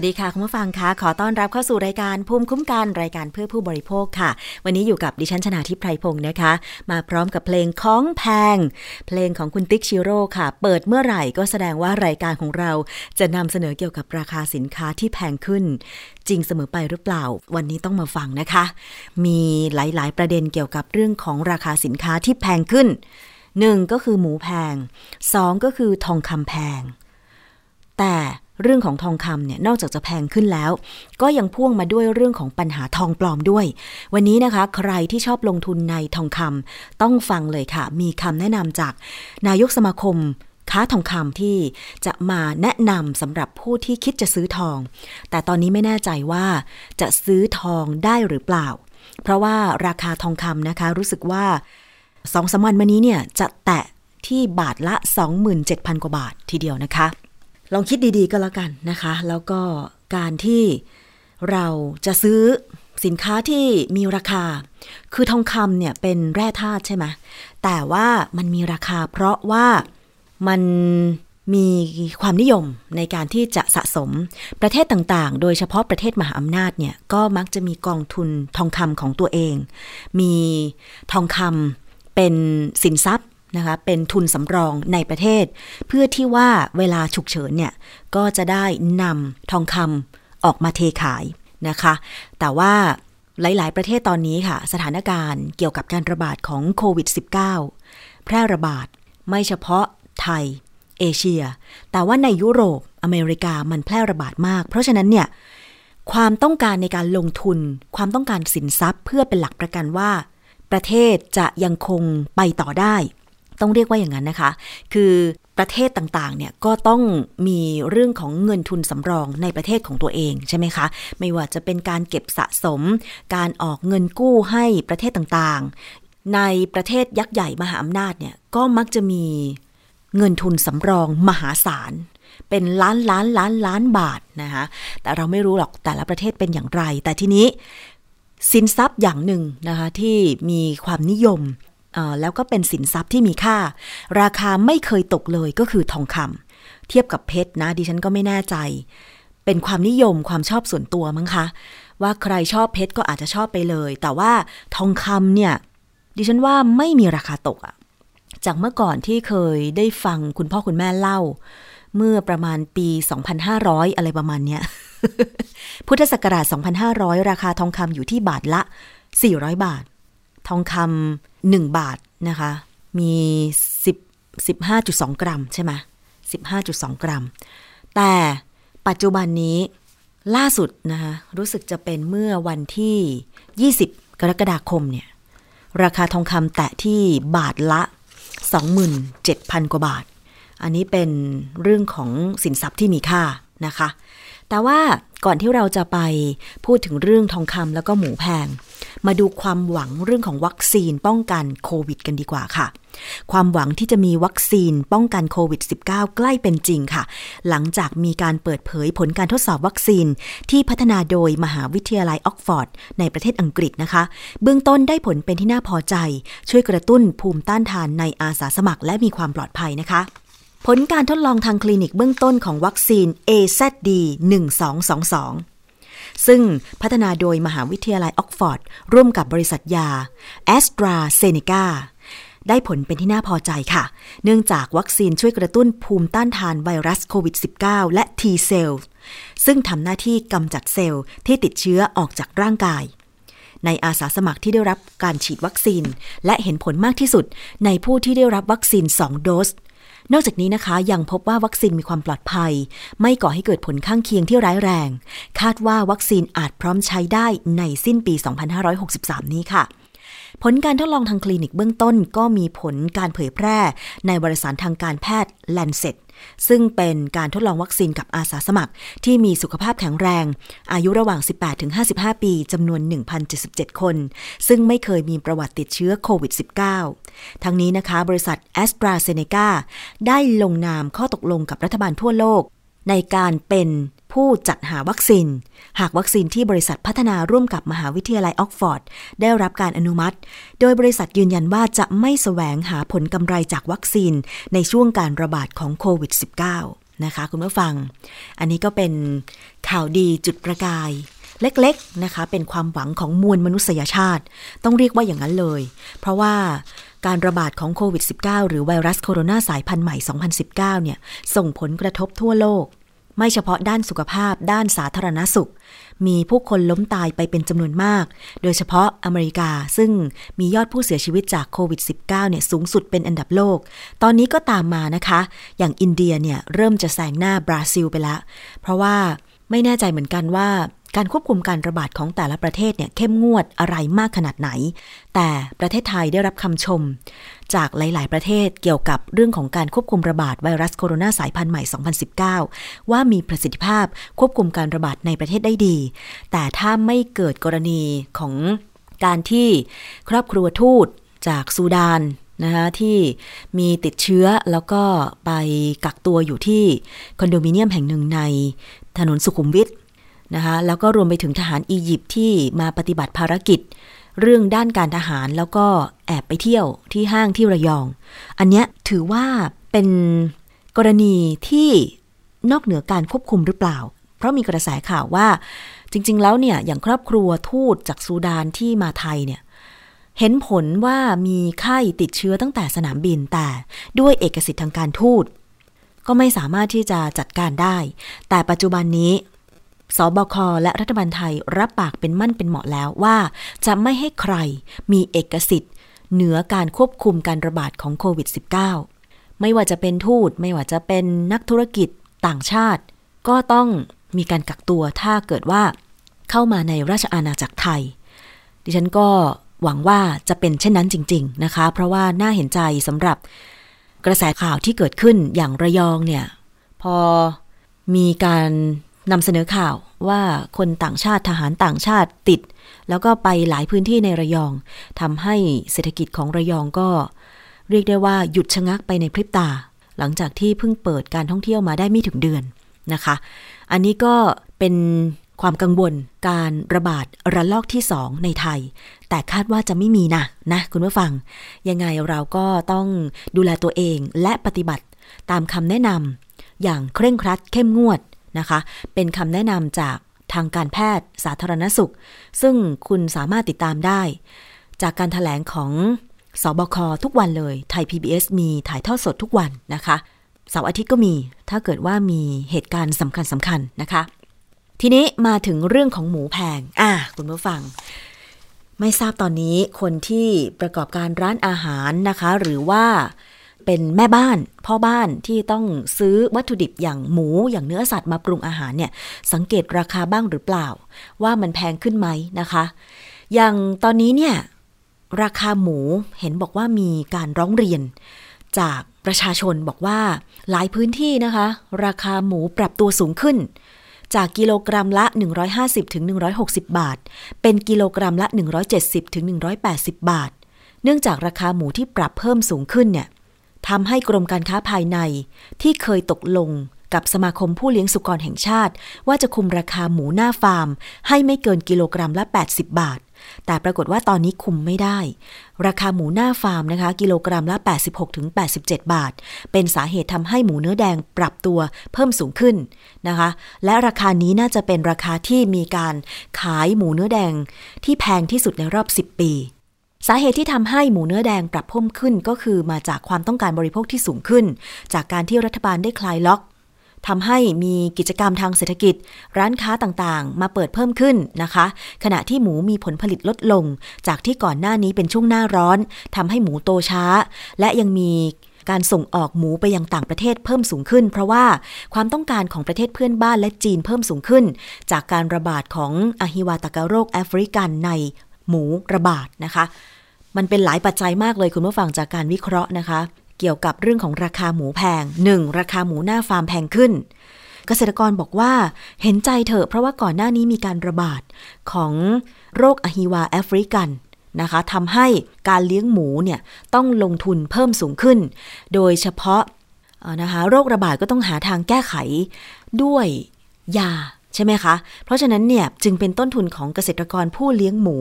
วัสดีค่ะคุณผู้ฟังคะขอต้อนรับเข้าสู่รายการภูมิคุ้มกันรายการเพื่อผู้บริโภคค่ะ วันนี้อยู่กับดิฉันชนาทิพไพรพงศ์นะคะ มาพร้อมกับเพลงของแพง เพลงของคุณติ๊กชิโร่ค่ะ เปิดเมื่อไหร่ก็แสดงว่ารายการของเราจะนำเสนอเกี่ยวกับราคาสินค้าที่แพงขึ้น จริงเสมอไปหรือเปล่า วันนี้ต้องมาฟังนะคะ มีหลายๆ ประเด็นเกี่ยวกับเรื่องของราคาสินค้าที่แพงขึ้นหนึ่งก็คือหมูแพงสองก็คือทองคำแพง แต่ เรื่องของทองคำเนี่ยนอกจากจะแพงขึ้นแล้ว ก็ยังพ่วงมาด้วยเรื่องของปัญหาทองปลอมด้วย วันนี้นะคะ ใครที่ชอบลงทุนในทองคำต้องฟังเลยค่ะ มีคำแนะนำจาก นายกสมาคมค้าทองคำที่จะมาแนะนำสำหรับผู้ที่คิดจะซื้อทอง แต่ตอนนี้ไม่แน่ใจว่าจะซื้อทองได้หรือเปล่า เพราะว่าราคาทองคำนะคะ รู้สึกว่าสองสามวันมานี้เนี่ยจะแตะที่บาทละ 27,000 กว่าบาททีเดียวนะคะ ลองคิดดีๆก็แล้วกันนะคะ แล้วก็การที่เราจะซื้อสินค้าที่มีราคา คือทองคำเนี่ยเป็นแร่ธาตุใช่ไหมแต่ว่ามันมีราคาเพราะว่ามันมีความนิยมในการที่จะสะสมประเทศต่างๆ โดยเฉพาะประเทศมหาอำนาจเนี่ย ก็มักจะมีกองทุนทองคำของตัวเอง มีทองคำเป็นสินทรัพย์ นะคะเป็นทุนสำรองในประเทศ เพื่อที่ว่าเวลาฉุกเฉินเนี่ย ก็จะได้นำทองคำออกมาเทขายนะคะ แต่ว่าหลาย ๆ ประเทศตอนนี้ค่ะ สถานการณ์เกี่ยวกับการระบาดของโควิด -19 แพร่ระบาดไม่เฉพาะไทย เอเชีย แต่ว่าในยุโรปอเมริกามันแพร่ระบาดมาก เพราะฉะนั้นเนี่ยความต้องการในการลงทุน ความต้องการสินทรัพย์ เพื่อเป็นหลักประกันว่า ประเทศจะยังคงไปต่อได้ ต้องเรียกว่าอย่างนั้นนะคะ คือประเทศต่างๆ เนี่ยก็ต้องมีเรื่องของเงินทุนสำรองในประเทศของตัวเองใช่ไหมคะ ไม่ว่าจะเป็นการเก็บสะสม การออกเงินกู้ให้ประเทศต่างๆ ในประเทศยักษ์ใหญ่มหาอำนาจเนี่ยก็มักจะมีเงินทุนสำรองมหาศาลเป็นล้านล้านล้านล้านบาทนะคะแต่เราไม่รู้หรอกแต่ละประเทศเป็นอย่างไร แต่ทีนี้สินทรัพย์อย่างหนึ่งนะคะที่มีความนิยม แล้วก็เป็นสินทรัพย์ที่มีค่า ราคาไม่เคยตกเลยก็คือทองคำเทียบกับเพชรนะดิฉันก็ไม่แน่ใจ เป็นความนิยมความชอบส่วนตัวมั้งคะ ว่าใครชอบเพชรก็อาจจะชอบไปเลย แต่ว่าทองคำเนี่ย ดิฉันว่าไม่มีราคาตกอะจากเมื่อก่อนที่เคยได้ฟังคุณพ่อคุณแม่เล่า เมื่อประมาณปี 2,500 อะไรประมาณเนี้ยพุทธศักราช 2,500 ราคาทองคำอยู่ที่บาทละ 400 บาท ทองคำ 1 บาทนะคะ มี 10 15.2 กรัมใช่ไหม15.2 กรัม แต่ปัจจุบันนี้ล่าสุดนะคะรู้สึกจะเป็นเมื่อวันที่ 20 กรกฎาคมเนี่ย ราคาทองคำแตะที่บาทละ 27,000 กว่าบาท อันนี้เป็นเรื่องของสินทรัพย์ที่มีค่านะคะ แต่ว่าก่อนที่เราจะไปพูดถึงเรื่องทองคำแล้วก็หมูแพง มาดูความหวังเรื่องของวัคซีนป้องกันโควิดกันดีกว่าค่ะ ความหวังที่จะมีวัคซีนป้องกันโควิด -19 ใกล้เป็นจริงค่ะ หลังจากมีการเปิดเผยผลการทดสอบวัคซีน ที่พัฒนาโดยมหาวิทยาลัยออกฟอร์ด ในประเทศอังกฤษนะคะ เบื้องต้นได้ผลเป็นที่น่าพอใจ ช่วยกระตุ้นภูมิต้านทานในอาสาสมัคร และมีความปลอดภัยนะคะผลการทดลองทางคลินิกเบื้องต้นของวัคซีน AZD 1222 ซึ่งพัฒนาโดยมหาวิทยาลัยออกฟอร์ด ร่วมกับบริษัทยา a s t r a z เซ e c a ได้ผลเป็นที่น่าพอใจค่ะ เนื่องจากวัคซีนช่วยกระตุ้นภูมิต้านทานไวรัสโควิด -19 และ T เซลล์ซึ่งทำหน้าที่กำจัดเซลล์ที่ติดเชื้อออกจากร่างกาย ในอาสาสมัครที่ได้รับการฉีดวัคซีน และเห็นผลมากที่สุดในผู้ที่ได้รับวัคซีน 2 โดส นอกจากนี้นะคะ ยังพบว่าวัคซีนมีความปลอดภัย ไม่ก่อให้เกิดผลข้างเคียงที่ร้ายแรง คาดว่าวัคซีนอาจพร้อมใช้ได้ในสิ้นปี 2563 นี้ค่ะผลการทดลองทางคลินิกเบื้องต้นก็มีผลการเผยแพร่ในวารสารทางการแพทย์ Lancet ซึ่งเป็นการทดลองวัคซีนกับอาสาสมัคร ที่มีสุขภาพแข็งแรง อายุระหว่าง 18-55 ปีจำนวน 1,077 คน ซึ่งไม่เคยมีประวัติติดเชื้อโควิด -19 ทั้งนี้นะคะ บริษัทแอสตราเซเนกาได้ลงนามข้อตกลงกับรัฐบาลทั่วโลก ในการเป็นผู้จัดหาวัคซีน หากวัคซีนที่บริษัทพัฒนาร่วมกับมหาวิทยาลัยออกฟอร์ด ได้รับการอนุมัติ โดยบริษัทยืนยันว่าจะไม่แสวงหาผลกำไรจากวัคซีนในช่วงการระบาดของโควิด -19 นะคะคุณผู้ฟัง อันนี้ก็เป็นข่าวดีจุดประกาย เล็กๆนะคะ เป็นความหวังของมวลมนุษยชาติ ต้องเรียกว่าอย่างนั้นเลย เพราะว่าการระบาดของโควิด -19 หรือไวรัสโคโรนาสายพันธุ์ใหม่ 2019 เนี่ย ส่งผลกระทบทั่วโลก ไม่เฉพาะด้านสุขภาพ ด้านสาธารณสุข มีผู้คนล้มตายไปเป็นจำนวนมาก โดยเฉพาะอเมริกา ซึ่งมียอดผู้เสียชีวิตจากโควิด -19 เนี่ยสูงสุดเป็นอันดับโลก ตอนนี้ก็ตามมานะคะ อย่างอินเดียเนี่ยเริ่มจะแซงหน้าบราซิลไปแล้วเพราะว่าไม่แน่ใจเหมือนกันว่า การควบคุมการระบาดของแต่ละประเทศเนี่ยเข้มงวดอะไรมากขนาดไหน แต่ประเทศไทยได้รับคำชม จากหลาย ๆ ประเทศเกี่ยวกับเรื่องของการควบคุมระบาดไวรัสโคโรนาสายพันธุ์ใหม่ 2019 ว่ามีประสิทธิภาพควบคุมการระบาดในประเทศได้ดี แต่ถ้าไม่เกิดกรณีของการที่ครอบครัวทูตจากซูดานนะคะที่มีติดเชื้อแล้วก็ไปกักตัวอยู่ที่คอนโดมิเนียมแห่งหนึ่งในถนนสุขุมวิท นะคะแล้วก็รวมไปถึงทหารอียิปต์ที่มาปฏิบัติภารกิจ เรื่องด้านการทหารแล้วก็แอบไปเที่ยวที่ห้างที่ระยอง อันเนี้ยถือว่าเป็นกรณีที่นอกเหนือการควบคุมหรือเปล่า เพราะมีกระแสข่าวว่าจริง ๆ แล้วเนี่ยอย่างครอบครัวทูตจากซูดานที่มาไทยเนี่ยเห็นผลว่ามีไข้ติดเชื้อตั้งแต่สนามบินแต่ด้วยเอกสิทธิ์ทางการทูตก็ไม่สามารถที่จะจัดการได้ แต่ปัจจุบันนี้ สบคและรัฐบาลไทยรับปากเป็นมั่นเป็นเหมาะแล้วว่า จะไม่ให้ใครมีเอกสิทธิ์ เหนือการควบคุมการระบาดของโควิด -19 ไม่ว่าจะเป็นทูตไม่ว่าจะเป็นนักธุรกิจต่างชาติ ก็ต้องมีการกักตัวถ้าเกิดว่าเข้ามาในราชอาณาจักรไทย ดิฉันก็หวังว่าจะเป็นเช่นนั้นจริง ๆ นะคะ เพราะว่าน่าเห็นใจสำหรับกระแสข่าวที่เกิดขึ้นอย่างระยองเนี่ย พอมีการ นำเสนอข่าวว่าคนต่างชาติทหารต่างชาติติด แล้วก็ไปหลายพื้นที่ในระยองทำให้เศรษฐกิจของระยองก็ เรียกได้ว่าหยุดชะงักไปในพริบตา หลังจากที่เพิ่งเปิดการท่องเที่ยวมาได้ไม่ถึงเดือนนะคะ อันนี้ก็เป็นความกังวลการระบาดระลอกที่สองในไทย แต่คาดว่าจะไม่มีนะนะคุณผู้ฟัง ยังไงเราก็ต้องดูแลตัวเองและปฏิบัติตามคำแนะนำอย่างเคร่งครัดเข้มงวด นะคะ เป็นคำแนะนำจากทางการแพทย์สาธารณสุข ซึ่งคุณสามารถติดตามได้ จากการถแถลงของสอบคทุกวันเลย ไทย PBS มีถ่ายทอดสดทุกวันนะคะ เสาร์อาทิตย์ก็มี ถ้าเกิดว่ามีเหตุการณ์สำคัญสำคัญนะคะ ทีนี้มาถึงเรื่องของหมูแพง อะคุณผู้ฟัง ไม่ทราบตอนนี้คนที่ประกอบการร้านอาหารนะคะ หรือว่า เป็นแม่บ้านพ่อบ้านที่ต้องซื้อวัตถุดิบอย่างหมูอย่างเนื้อสัตว์มาปรุงอาหารเนี่ยสังเกตราคาบ้างหรือเปล่า ว่ามันแพงขึ้นไหมนะคะ อย่างตอนนี้เนี่ยราคาหมูเห็นบอกว่ามีการร้องเรียน จากประชาชนบอกว่าหลายพื้นที่นะคะ ราคาหมูปรับตัวสูงขึ้น จากกิโลกรัมละ 150ถึง160 บาท เป็นกิโลกรัมละ 170ถึง180 บาท เนื่องจากราคาหมูที่ปรับเพิ่มสูงขึ้นเนี่ย ทำให้กรมการค้าภายในที่เคยตกลงกับสมาคมผู้เลี้ยงสุกรแห่งชาติ ว่าจะคุมราคาหมูหน้าฟาร์ม ให้ไม่เกินกิโลกรัมละ 80 บาท แต่ปรากฏว่าตอนนี้คุมไม่ได้ ราคาหมูหน้าฟาร์มนะคะ กิโลกรัมละ 86-87 บาท เป็นสาเหตุทำให้หมูเนื้อแดงปรับตัวเพิ่มสูงขึ้นนะคะ และราคานี้น่าจะเป็นราคาที่มีการขายหมูเนื้อแดงที่แพงที่สุดในรอบ 10 ปี สาเหตุที่ทำให้หมูเนื้อแดงปรับเพิ่มขึ้นก็คือมาจากความต้องการบริโภคที่สูงขึ้น จากการที่รัฐบาลได้คลายล็อกทำให้มีกิจกรรมทางเศรษฐกิจ ร้านค้าต่างๆ มาเปิดเพิ่มขึ้นนะคะ ขณะที่หมูมีผลผลิตลดลง จากที่ก่อนหน้านี้เป็นช่วงหน้าร้อนทำให้หมูโตช้า และยังมีการส่งออกหมูไปยังต่างประเทศเพิ่มสูงขึ้น เพราะว่าความต้องการของประเทศเพื่อนบ้านและจีนเพิ่มสูงขึ้น จากการระบาดของอหิวาตกโรคแอฟริกันใน หมูระบาดนะคะ มันเป็นหลายปัจจัยมากเลยคุณผู้ฟังจากการวิเคราะห์นะคะ เกี่ยวกับเรื่องของราคาหมูแพง 1. ราคาหมูหน้าฟาร์มแพงขึ้น เกษตรกรบอกว่าเห็นใจเถอะเพราะว่าก่อนหน้านี้มีการระบาดของโรคอหิวาแอฟริกันนะคะทำให้การเลี้ยงหมูเนี่ยต้องลงทุนเพิ่มสูงขึ้น โดยเฉพาะนะคะโรคระบาดก็ต้องหาทางแก้ไขด้วยยา ใช่ไหมคะ เพราะฉะนั้นเนี่ยจึงเป็นต้นทุนของเกษตรกรผู้เลี้ยงหมู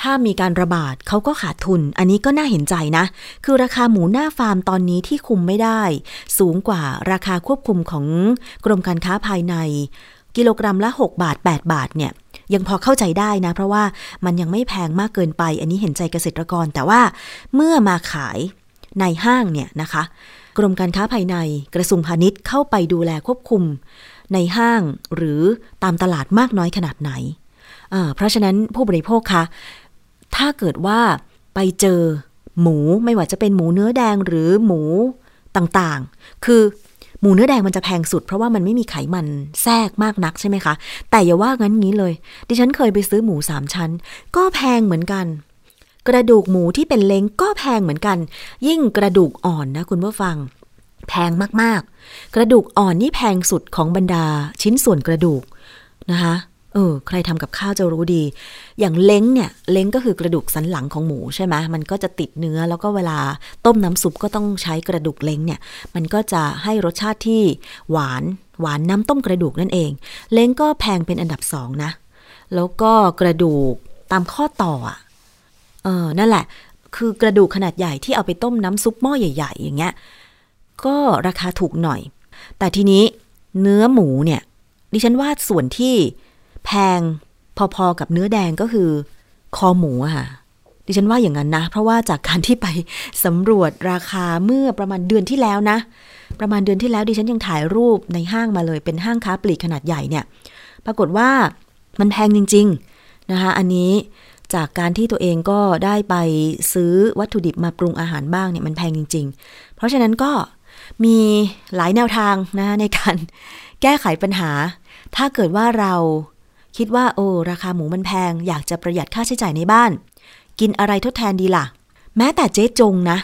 ถ้ามีการระบาดเขาก็ขาดทุน อันนี้ก็น่าเห็นใจนะ คือราคาหมูหน้าฟาร์มตอนนี้ที่คุมไม่ได้ สูงกว่าราคาควบคุมของกรมการค้าภายใน กิโลกรัมละ 6 บาท 8 บาทเนี่ยยังพอเข้าใจได้นะ เพราะว่ามันยังไม่แพงมากเกินไป อันนี้เห็นใจเกษตรกร แต่ว่าเมื่อมาขายในห้างเนี่ยนะคะ กรมการค้าภายในกระทรวงพาณิชย์เข้าไปดูแลควบคุม ในห้างหรือตามตลาดมากน้อยขนาดไหน เพราะฉะนั้นผู้บริโภคคะ ถ้าเกิดว่าไปเจอหมูไม่ว่าจะเป็นหมูเนื้อแดงหรือหมูต่างๆ คือหมูเนื้อแดงมันจะแพงสุดเพราะว่ามันไม่มีไขมันแทรกมากนักใช่ไหมคะ แต่อย่าว่างั้นงี้เลย ดิฉันเคยไปซื้อหมูสามชั้น ก็แพงเหมือนกัน กระดูกหมูที่เป็นเล้งก็แพงเหมือนกัน ยิ่งกระดูกอ่อนนะคุณผู้ฟัง แพงมากๆ กระดูกอ่อนนี่แพงสุดของบรรดาชิ้นส่วนกระดูกนะคะเออใครทำกับข้าวจะรู้ดี อย่างเล้งเนี่ย เล้งก็คือกระดูกสันหลังของหมูใช่ไหมมันก็จะติดเนื้อแล้วก็เวลาต้มน้ำซุปก็ต้องใช้กระดูกเล้งเนี่ย มันก็จะให้รสชาติที่หวานหวานน้ำต้มกระดูกนั่นเอง เล้งก็แพงเป็นอันดับสองนะ แล้วก็กระดูกตามข้อต่ออะเออนั่นแหละ คือกระดูกขนาดใหญ่ที่เอาไปต้มน้ำซุปหม้อใหญ่ ๆ อย่างเงี้ย ก็ราคาถูกหน่อย แต่ทีนี้เนื้อหมูเนี่ย ดิฉันว่าส่วนที่แพงพอๆกับเนื้อแดงก็คือ คอหมูค่ะ ดิฉันว่าอย่างนั้นนะ เพราะว่าจากการที่ไปสำรวจราคาเมื่อประมาณเดือนที่แล้วนะ ประมาณเดือนที่แล้วดิฉันยังถ่ายรูปในห้างมาเลยเป็นห้างค้าปลีกขนาดใหญ่เนี่ย ปรากฏว่ามันแพงจริง ๆนะคะ อันนี้จากการที่ตัวเองก็ได้ไปซื้อวัตถุดิบมาปรุงอาหารบ้างเนี่ยมันแพงจริง ๆ เพราะฉะนั้นก็ มีหลายแนวทางนะในการแก้ไขปัญหา ถ้าเกิดว่าเราคิดว่าโอ้ราคาหมูมันแพง อยากจะประหยัดค่าใช้จ่ายในบ้าน กินอะไรทดแทนดีล่ะ แม้แต่เจ๊จงนะ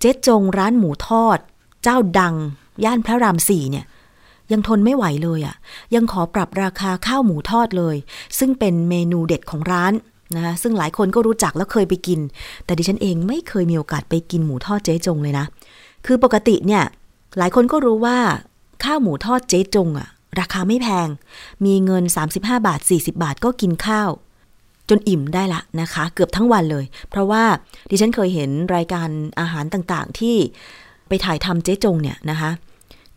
เจ๊จงร้านหมูทอด เจ้าดัง ย่านพระรามสี่เนี่ย ยังทนไม่ไหวเลยอะ่ะ ยังขอปรับราคาข้าวหมูทอดเลย ซึ่งเป็นเมนูเด็ดของร้านนะคะซึ่งหลายคนก็รู้จักแล้วเคยไปกิน แต่ดิฉันเองไม่เคยมีโอกาสไปกินหมูทอดเจ๊จงเลยนะ คือปกติเนี่ย หลายคนก็รู้ว่า ข้าวหมูทอดเจ๊จงอะราคาไม่แพง มีเงิน 35 บาท 40 บาทก็กินข้าว จนอิ่มได้ละนะคะ เกือบทั้งวันเลย เพราะว่าดิฉันเคยเห็นรายการอาหารต่างๆ ที่ไปถ่ายทำเจ๊จงเนี่ยนะคะ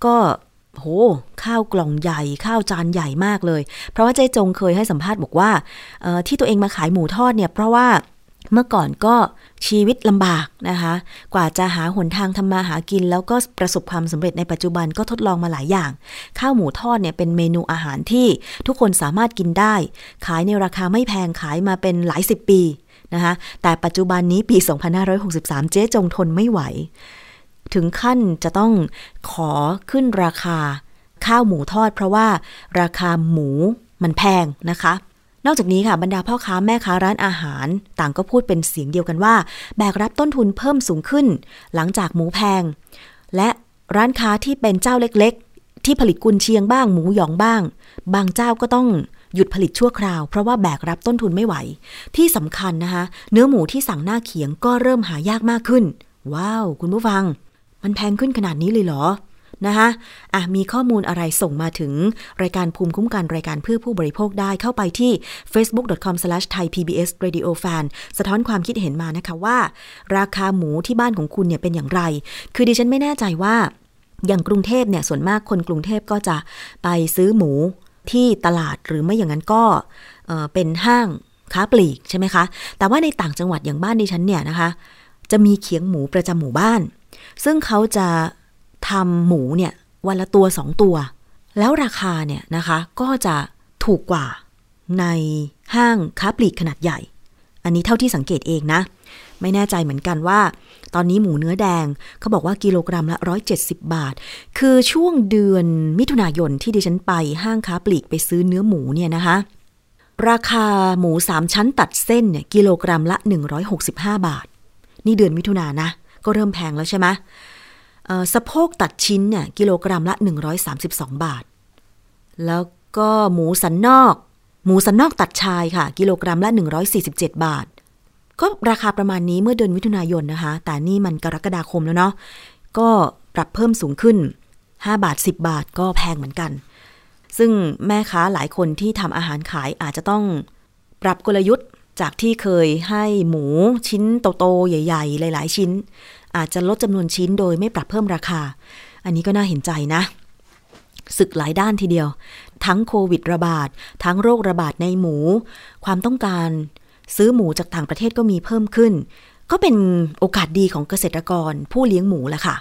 ก็โหข้าวกล่องใหญ่ข้าวจานใหญ่มากเลย เพราะว่าเจ๊จงเคยให้สัมภาษณ์บอกว่าที่ตัวเองมาขายหมูทอดเนี่ย เพราะว่า เมื่อก่อนก็ชีวิตลำบากนะคะ กว่าจะหาหนทางทำมาหากิน แล้วก็ประสบความสำเร็จในปัจจุบันก็ทดลองมาหลายอย่าง ข้าวหมูทอดเนี่ยเป็นเมนูอาหารที่ทุกคนสามารถกินได้ ขายในราคาไม่แพงขายมาเป็นหลายสิบปีนะคะแต่ปัจจุบันนี้ปี 2563 เจ๊จงทนไม่ไหว ถึงขั้นจะต้องขอขึ้นราคาข้าวหมูทอด เพราะว่าราคาหมูมันแพงนะคะ นอกจากนี้ค่ะบรรดาพ่อค้าแม่ค้าร้านอาหาร ต่างก็พูดเป็นเสียงเดียวกันว่า แบกรับต้นทุนเพิ่มสูงขึ้น หลังจากหมูแพง และร้านค้าที่เป็นเจ้าเล็กๆ ที่ผลิตกุนเชียงบ้างหมูหยองบ้าง บางเจ้าก็ต้องหยุดผลิตชั่วคราว เพราะว่าแบกรับต้นทุนไม่ไหว ที่สำคัญนะคะ เนื้อหมูที่สั่งหน้าเขียงก็เริ่มหายากมากขึ้น ว้าว คุณผู้ฟัง มันแพงขึ้นขนาดนี้เลยเหรอ นะคะอะมีข้อมูลอะไรส่งมาถึงรายการภูมิคุ้มกันรายการเพื่อผู้บริโภคได้เข้าไปที่ facebook.com/thaipbsradiofan สะท้อนความคิดเห็นมานะคะว่า ราคาหมูที่บ้านของคุณเนี่ยเป็นอย่างไร คือดิฉันไม่แน่ใจว่า อย่างกรุงเทพเนี่ยส่วนมากคนกรุงเทพก็จะไปซื้อหมูที่ตลาดหรือไม่อย่างนั้นก็เป็นห้างค้าปลีกใช่ไหมคะ แต่ว่าในต่างจังหวัดอย่างบ้านดิฉันเนี่ยนะคะ จะมีเขียงหมูประจำหมู่บ้าน ซึ่งเขาจะ ทำหมูเนี่ยวันละตัวสองตัว แล้วราคาเนี่ยนะคะก็จะถูกกว่าในห้างค้าปลีกขนาดใหญ่ อันนี้เท่าที่สังเกตเองนะ ไม่แน่ใจเหมือนกันว่า ตอนนี้หมูเนื้อแดงเขาบอกว่ากิโลกรัมละ 170 บาท คือช่วงเดือนมิถุนายนที่ดิฉันไปห้างค้าปลีกไปซื้อเนื้อหมูเนี่ยนะคะ ราคาหมูสามชั้นตัดเส้นเนี่ยกิโลกรัมละ 165 บาท นี่เดือนมิถุนานะ ก็เริ่มแพงแล้วใช่ไหม สะโพกตัดชิ้นเนี่ยกิโลกรัมละ 132 บาท แล้วก็หมูสันนอก หมูสันนอกตัดชายค่ะ กิโลกรัมละ 147 บาท ก็ราคาประมาณนี้เมื่อเดือนมิถุนายนนะคะ แต่นี่มันกรกฎาคมแล้วเนาะก็ปรับเพิ่มสูงขึ้น 5 บาท 10 บาทก็แพงเหมือนกัน ซึ่งแม่ค้าหลายคนที่ทำอาหารขายอาจจะต้องปรับกลยุทธ์จากที่เคยให้หมูชิ้นโตๆใหญ่ ๆ หลาย ๆ ชิ้น อาจจะลดจำนวนชิ้นโดยไม่ปรับเพิ่มราคา อันนี้ก็น่าเห็นใจนะศึกหลายด้านทีเดียว ทั้งโควิดระบาด ทั้งโรคระบาดในหมู ความต้องการซื้อหมูจากต่างประเทศก็มีเพิ่มขึ้น ก็เป็นโอกาสดีของเกษตรกรผู้เลี้ยงหมูแหละค่ะ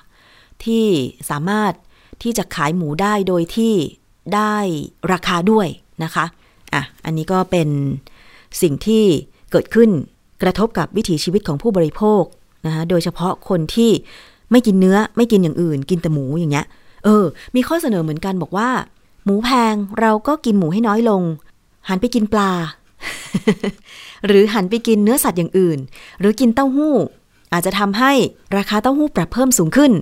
ที่สามารถที่จะขายหมูได้โดยที่ได้ราคาด้วยนะคะอะอันนี้ก็เป็นสิ่งที่เกิดขึ้นกระทบกับวิถีชีวิตของผู้บริโภค นะคะโดยเฉพาะคนที่ไม่กินเนื้อไม่กินอย่างอื่น กินแต่หมูอย่างเงี้ย เออ มีข้อเสนอเหมือนกันบอกว่า หมูแพงเราก็กินหมูให้น้อยลง หันไปกินปลา หรือหันไปกินเนื้อสัตว์อย่างอื่น หรือกินเต้าหู้ อาจจะทำให้ราคาเต้าหู้ปรับเพิ่มสูงขึ้น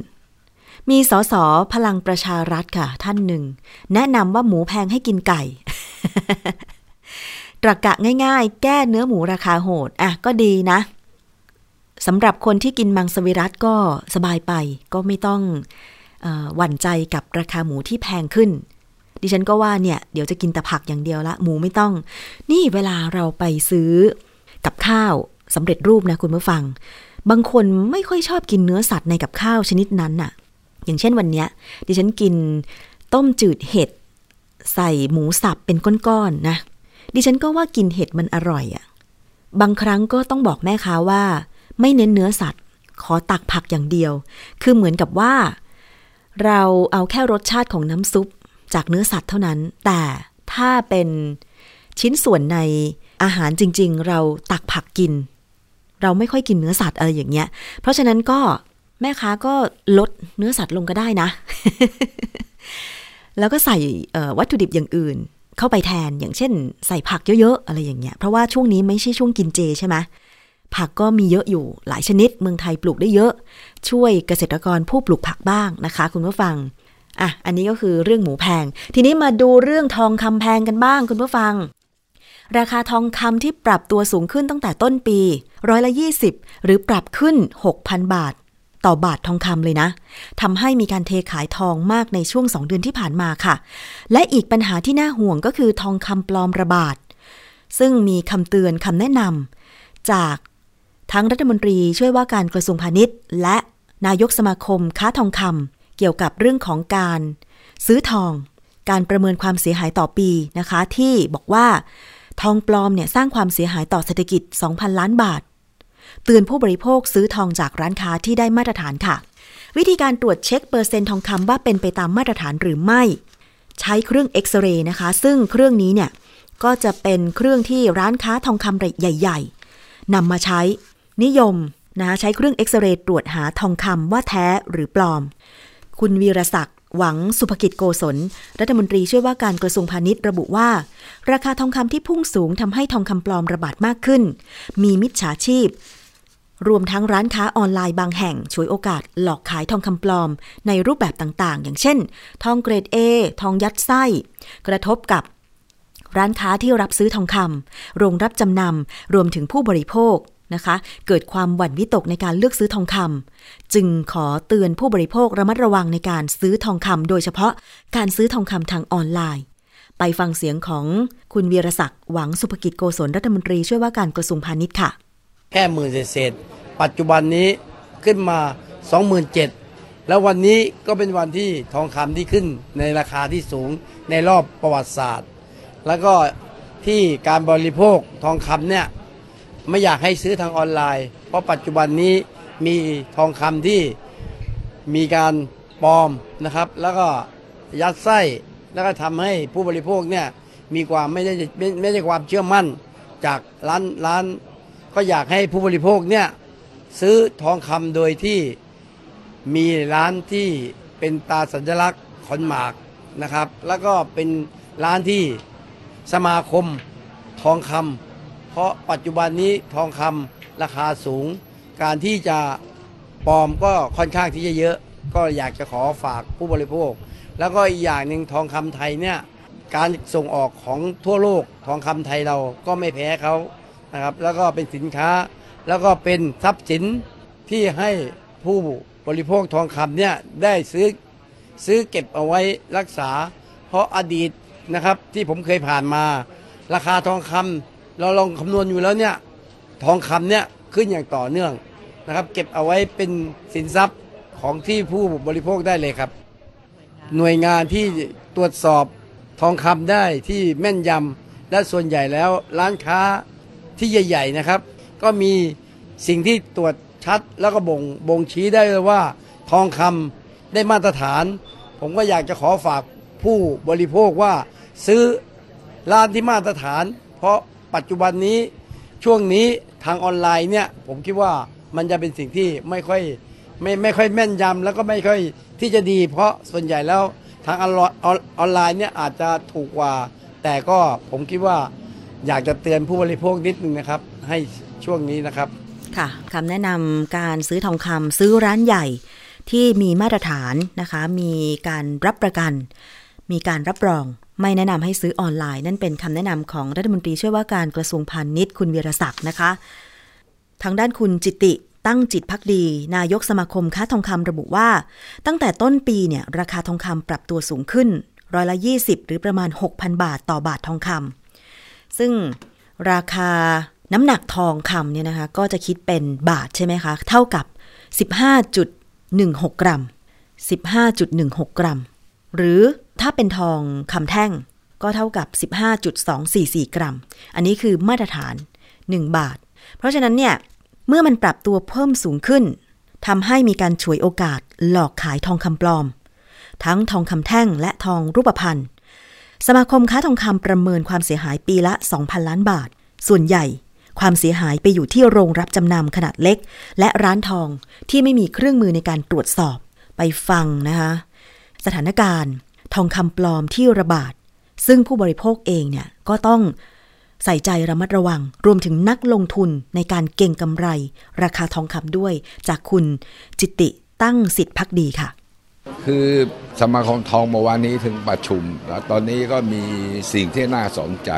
มีสสพลังประชารัฐค่ะ ท่านหนึ่ง แนะนำว่าหมูแพงให้กินไก่ตรกกะง่าย ๆ แก้เนื้อหมูราคาโหด อะ ก็ดีนะ สำหรับคนที่กินมังสวิรัตก็สบายไป ก็ไม่ต้องอหวั่นใจกับราคาหมูที่แพงขึ้น ดิฉันก็ว่าเนี่ยเดี๋ยวจะกินแต่ผักอย่างเดียวละ หมูไม่ต้อง นี่เวลาเราไปซื้อกับข้าวสำเร็จรูปนะคุณผู้ฟัง บางคนไม่ค่อยชอบกินเนื้อสัตว์ในกับข้าวชนิดนั้นน่ะ อย่างเช่นวันเนี้ย ดิฉันกินต้มจืดเห็ดใส่หมูสับเป็นก้อนๆนะดิฉันก็ว่ากินเห็ดมันอร่อยอะ่ะ บางครั้งก็ต้องบอกแม่ค้าว่า ไม่เน้นเนื้อสัตว์ ขอตักผักอย่างเดียว คือเหมือนกับว่า เราเอาแค่รสชาติของน้ำซุปจากเนื้อสัตว์เท่านั้น แต่ถ้าเป็นชิ้นส่วนในอาหารจริง ๆ เราตักผักกิน เราไม่ค่อยกินเนื้อสัตว์อะไรอย่างเงี้ย เพราะฉะนั้นก็แม่ค้าก็ลดเนื้อสัตว์ลงก็ได้นะ แล้วก็ใส่วัตถุดิบอย่างอื่น เข้าไปแทนอย่างเช่น ใส่ผักเยอะๆอะไรอย่างเงี้ย เพราะว่าช่วงนี้ไม่ใช่ช่วงกินเจใช่ไหม ผักก็มีเยอะอยู่หลายชนิด เมืองไทยปลูกได้เยอะ ช่วยเกษตรกรผู้ปลูกผักบ้างนะคะ คุณผู้ฟังอะอันนี้ก็คือเรื่องหมูแพง ทีนี้มาดูเรื่องทองคำแพงกันบ้างคุณผู้ฟัง ราคาทองคำที่ปรับตัวสูงขึ้นตั้งแต่ต้นปีร้อยละ20 หรือปรับขึ้น 6,000 บาท ต่อบาททองคำเลยนะทำให้มีการเทขายทองมากในช่วง 2 เดือนที่ผ่านมาค่ะ และอีกปัญหาที่น่าห่วงก็คือทองคำปลอมระบาด ซึ่งมีคำเตือนคำแนะนำจาก ทั้งรัฐมนตรีช่วยว่าการกระทรวงพาณิชย์ และนายกสมาคมค้าทองคำเกี่ยวกับเรื่องของการ ซื้อทอง การประเมินความเสียหายต่อปีนะคะ ที่บอกว่า ทองปลอมเนี่ยสร้างความเสียหายต่อเศรษฐกิจ 2,000 ล้านบาท เตือนผู้บริโภคซื้อทองจากร้านค้าที่ได้มาตรฐานค่ะ วิธีการตรวจเช็คเปอร์เซ็นต์ทองคำว่าเป็นไปตามมาตรฐานหรือไม่ ใช้เครื่องเอ็กซเรย์นะคะ ซึ่งเครื่องนี้เนี่ยก็จะเป็นเครื่องที่ร้านค้าทองคำใหญ่ ๆนำมาใช้ นิยมนะใช้เครื่องเอ็กซเรย์ตรวจหาทองคำว่าแท้หรือปลอม คุณวีรศักดิ์หวังสุภกิจโกศล รัฐมนตรีช่วยว่าการกระทรวงพาณิชย์ระบุว่า ราคาทองคำที่พุ่งสูงทำให้ทองคำปลอมระบาดมากขึ้น มีมิจฉาชีพ รวมทั้งร้านค้าออนไลน์บางแห่งช่วยโอกาสหลอกขายทองคำปลอม ในรูปแบบต่างๆ อย่างเช่น ทองเกรด A ทองยัดไส้ กระทบกับร้านค้าที่รับซื้อทองคำโรงรับจำนำรวมถึงผู้บริโภค นะคะ เกิดความหวั่นวิตกในการเลือกซื้อทองคำจึงขอเตือนผู้บริโภคระมัดระวังในการซื้อทองคำโดยเฉพาะการซื้อทองคำทางออนไลน์ ไปฟังเสียงของคุณวีรศักดิ์หวังสุภกิจโกศลรัฐมนตรีช่วยว่าการกระทรวงพาณิชย์ค่ะ แค่หมื่นเศษ ปัจจุบันนี้ขึ้นมา 27,000แล้ววันนี้ก็เป็นวันที่ทองคำที่ขึ้นในราคาที่สูงในรอบประวัติศาสตร์ แล้วก็ที่การบริโภคทองคำเนี่ย ไม่อยากให้ซื้อทางออนไลน์ เพราะปัจจุบันนี้มีทองคำที่มีการปลอมนะครับ แล้วก็ยัดไส้แล้วก็ทำให้ผู้บริโภคเนี่ยมีความไม่ได้ไม่ไม่ได้ความเชื่อมั่นจากร้านร้าน ก็อยากให้ผู้บริโภคเนี่ยซื้อทองคำโดยที่มีร้านที่เป็นตาสัญลักษณ์ขอนหมากนะครับ แล้วก็เป็นร้านที่สมาคมทองคำ เพราะปัจจุบันนี้ทองคำราคาสูง การที่จะปลอมก็ค่อนข้างที่จะเยอะ ก็อยากจะขอฝากผู้บริโภค แล้วก็อีกอย่างหนึ่งทองคำไทยเนี่ยการส่งออกของทั่วโลกทองคำไทยเราก็ไม่แพ้เขานะครับ แล้วก็เป็นสินค้า แล้วก็เป็นทรัพย์สินที่ให้ผู้บริโภคทองคำเนี่ยได้ซื้อซื้อเก็บเอาไว้รักษา เพราะอดีตนะครับที่ผมเคยผ่านมา ราคาทองคำ เราลองคำนวณอยู่แล้วเนี่ยทองคำเนี่ยขึ้นอย่างต่อเนื่องนะครับ เก็บเอาไว้เป็นสินทรัพย์ของที่ผู้บริโภคได้เลยครับ หน่วยงานที่ตรวจสอบทองคำได้ที่แม่นยำและส่วนใหญ่แล้วร้านค้าที่ใหญ่ ๆนะครับ ก็มีสิ่งที่ตรวจชัดแล้วก็บ่งบ่งชี้ได้เลยว่า ทองคำได้มาตรฐาน ผมก็อยากจะขอฝากผู้บริโภคว่าซื้อร้านที่มาตรฐาน เพราะ ปัจจุบันนี้ช่วงนี้ทางออนไลน์เนี่ยผมคิดว่ามันจะเป็นสิ่งที่ไม่ค่อยไม่ไม่ค่อยแม่นยำแล้วก็ไม่ค่อยที่จะดี เพราะส่วนใหญ่แล้วทางออนไลน์เนี่ยอาจจะถูกกว่า แต่ก็ผมคิดว่าอยากจะเตือนผู้บริโภคนิดนึงนะครับ ให้ช่วงนี้นะครับ ค่ะคำแนะนำการซื้อทองคำซื้อร้านใหญ่ที่มีมาตรฐานนะคะ มีการรับประกัน มีการรับรอง ไม่แนะนำให้ซื้อออนไลน์ นั่นเป็นคำแนะนำของรัฐมนตรีช่วยว่าการกระทรวงพาณิชย์คุณวีรศักดิ์นะคะ ทางด้านคุณจิติตั้งจิตพักดี นายกสมาคมค้าทองคำระบุว่า ตั้งแต่ต้นปีเนี่ยราคาทองคำปรับตัวสูงขึ้นร้อยละ 20 หรือประมาณ 6,000 บาทต่อบาททองคำซึ่งราคาน้ำหนักทองคำเนี่ยนะคะ ก็จะคิดเป็นบาทใช่ไหมคะ เท่ากับ 15.16 กรัม 15.16 กรัม หรือ ถ้าเป็นทองคำแท่งก็เท่ากับ 15.244 กรัม อันนี้คือมาตรฐาน 1 บาท เพราะฉะนั้นเนี่ย เมื่อมันปรับตัวเพิ่มสูงขึ้นทำให้มีการฉวยโอกาสหลอกขายทองคำปลอม ทั้งทองคำแท่งและทองรูปพรรณสมาคมค้าทองคำประเมินความเสียหายปีละ 2,000 ล้านบาท ส่วนใหญ่ ความเสียหายไปอยู่ที่โรงรับจำนำขนาดเล็ก และร้านทองที่ไม่มีเครื่องมือในการตรวจสอบ ไปฟังนะคะ สถานการณ์ ทองคำปลอมที่ระบาด ซึ่งผู้บริโภคเองเนี่ยก็ต้องใส่ใจระมัดระวัง รวมถึงนักลงทุนในการเก่งกำไร ราคาทองคำด้วย จากคุณจิติตั้งสิทธิพักดีค่ะ คือสมาคมทองเมื่อวานนี้ถึงประชุม แล้วตอนนี้ก็มีสิ่งที่น่าสนใจ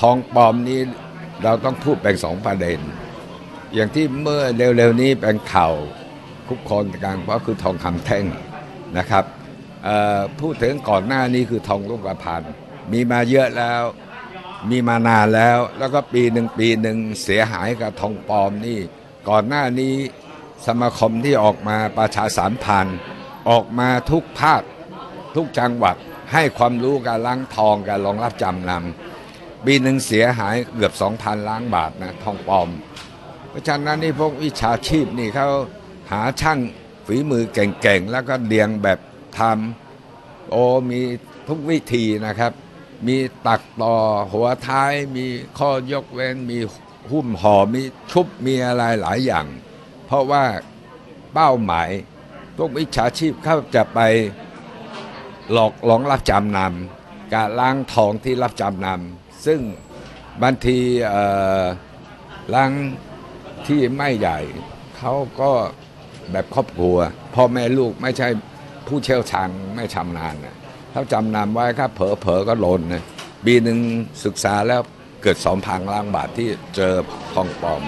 ทองปลอมนี้เราต้องพูดแบ่งสองประเด็น อย่างที่เมื่อเร็วๆนี้เป็นข่าวคุกคอนกลางก็คือทองคำแท่งนะครับ พูดถึงก่อนหน้านี้คือทองรูปพรรณมีมาเยอะแล้ว มีมานานแล้ว แล้วก็ปีหนึ่งปีหนึ่งเสียหายกับทองปลอมนี่ ก่อนหน้านี้สมาคมที่ออกมาประชาสารพันออกมาทุกภาคทุกจังหวัดให้ความรู้การล้างทองการรองรับจำนำปีหนึ่งเสียหายเกือบ 2,000 ล้านบาทนะทองปลอม เพราะฉะนั้นนี่พวกวิชาชีพนี่เขาหาช่างฝีมือเก่งๆ แล้วก็เดียงแบบ ทำโอ้มีทุกวิธีนะครับ มีตักต่อหัวท้ายมีข้อยกเว้น มีหุ้มห่อมีชุบมีอะไรหลายอย่าง เพราะว่าเป้าหมายพวกวิชาชีพเขาจะไปหลอกหลงรับจำนำการล้างทองที่รับจำนำซึ่งบางทีล้างที่ไม่ใหญ่ เขาก็แบบครอบครัวพ่อแม่ลูกไม่ใช่ ผู้เชี่ยวชาญไม่ชำนาญนะเขาจำนำไว้ครับเผลอเผลอก็หล่นนะปีหนึ่งศึกษาแล้วเกิดสองพังล้านบาทที่เจอทองปลอม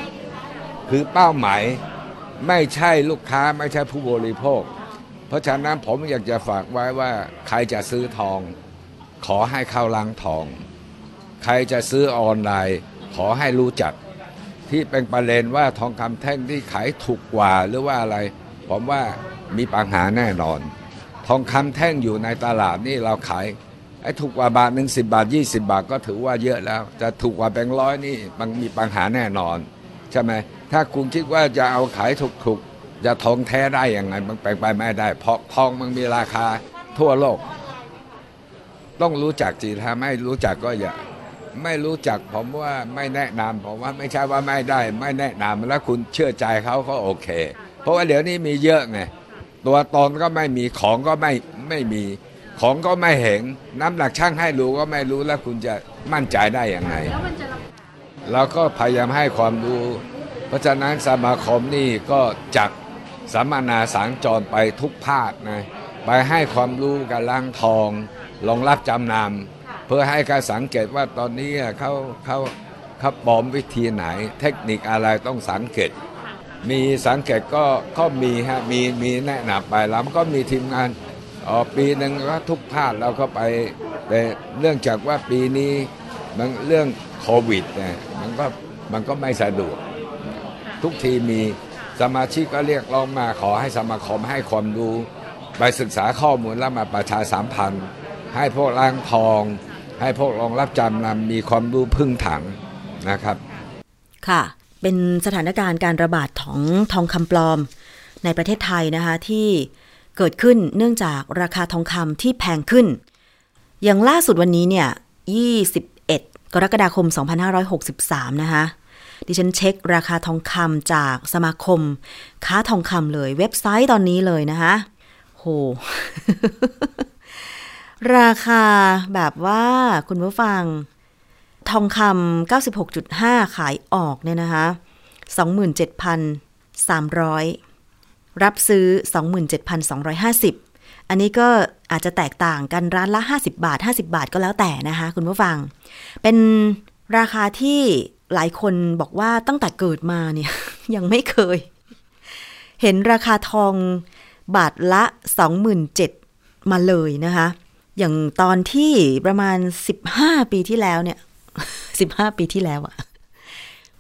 คือเป้าหมายไม่ใช่ลูกค้าไม่ใช่ผู้บริโภค เพราะฉะนั้นผมอยากจะฝากไว้ว่าใครจะซื้อทอง ขอให้เข้าล้างทอง ใครจะซื้อออนไลน์ ขอให้รู้จัก ที่เป็นประเด็นว่าทองคำแท่งที่ขายถูกกว่าหรือว่าอะไร ผมว่ามีปัญหาแน่นอน ทองคำแท่งอยู่ในตลาดนี่เราขายไอ้ถูกกว่าบาทหนึ่งสิบาทยี่สิบาทก็ถือว่าเยอะแล้ว จะถูกกว่าแบงค์ร้อยนี่มันมีปัญหาแน่นอน ใช่ไหมถ้าคุณคิดว่าจะเอาขายถูกๆ จะทองแท้ได้ยังไงมันแปลงไปไม่ได้ เพราะทองมันมีราคาทั่วโลก ต้องรู้จักจีถ้าไม่รู้จักก็อย่าไม่รู้จักผมว่าไม่แนะนำผมว่าไม่ใช่ว่าไม่ได้ ไม่แนะนำแล้วคุณเชื่อใจเขาก็โอเค เพราะว่าเดี๋ยวนี้มีเยอะไง ตัวตนก็ไม่มีของก็ไม่ไม่มี ของก็ไม่เห็นน้ำหนักช่างให้รู้ก็ไม่รู้แล้วคุณจะมั่นใจได้อย่างไรเราก็พยายามให้ความรู้ เพราะฉะนั้นสมาคมนี่ก็จัดสัมมนาสังจรไปทุกภาคนะไปให้ความรู้กับล้างทองลองรับจำนำเพื่อให้การสังเกตว่าตอนนี้เขาเขาเขาปลอมวิธีไหน เทคนิคอะไรต้องสังเกต มีสังเกตก็ก็มีฮะมีมีแนะนำไปแล้วก็มีทีมงานอ๋อปีหนึ่งก็ทุกภาคเราก็ไปแต่เรื่องจากว่าปีนี้มันเรื่องโควิดเนี่ยมันก็มันก็ไม่สะดวก ทุกทีมีสมาชิกก็เรียกร้องมาขอให้สมาคมให้ความรู้ไปศึกษาข้อมูลแล้วมาประชาสัมพันให้พวกล้างทอง ให้พวกรองรับจำนำมีความรู้พึ่งถังนะครับ ค่ะ เป็นสถานการณ์การระบาดของทองคำปลอม ในประเทศไทยนะคะที่เกิดขึ้นเนื่องจากราคาทองคำที่แพงขึ้น อย่างล่าสุดวันนี้เนี่ย21 กรกฎาคม 2563 นะคะดิฉันเช็คราคาทองคำจากสมาคม ค้าทองคำเลยเว็บไซต์ตอนนี้เลยนะคะโห ราคาแบบว่าคุณผู้ฟัง ทองคำ96.5 ขายออกเนี่ยนะคะ 27,300 รับซื้อ 27,250 อันนี้ก็อาจจะแตกต่างกันร้านละ 50 บาท 50 บาทก็แล้วแต่นะคะ คุณผู้ฟัง เป็นราคาที่หลายคนบอกว่าตั้งแต่เกิดมาเนี่ย ยังไม่เคย เห็นราคาทองบาทละ 27,000มาเลยนะคะอย่างตอนที่ประมาณ 15 ปีที่แล้วเนี่ย 15 ปีที่แล้วอะ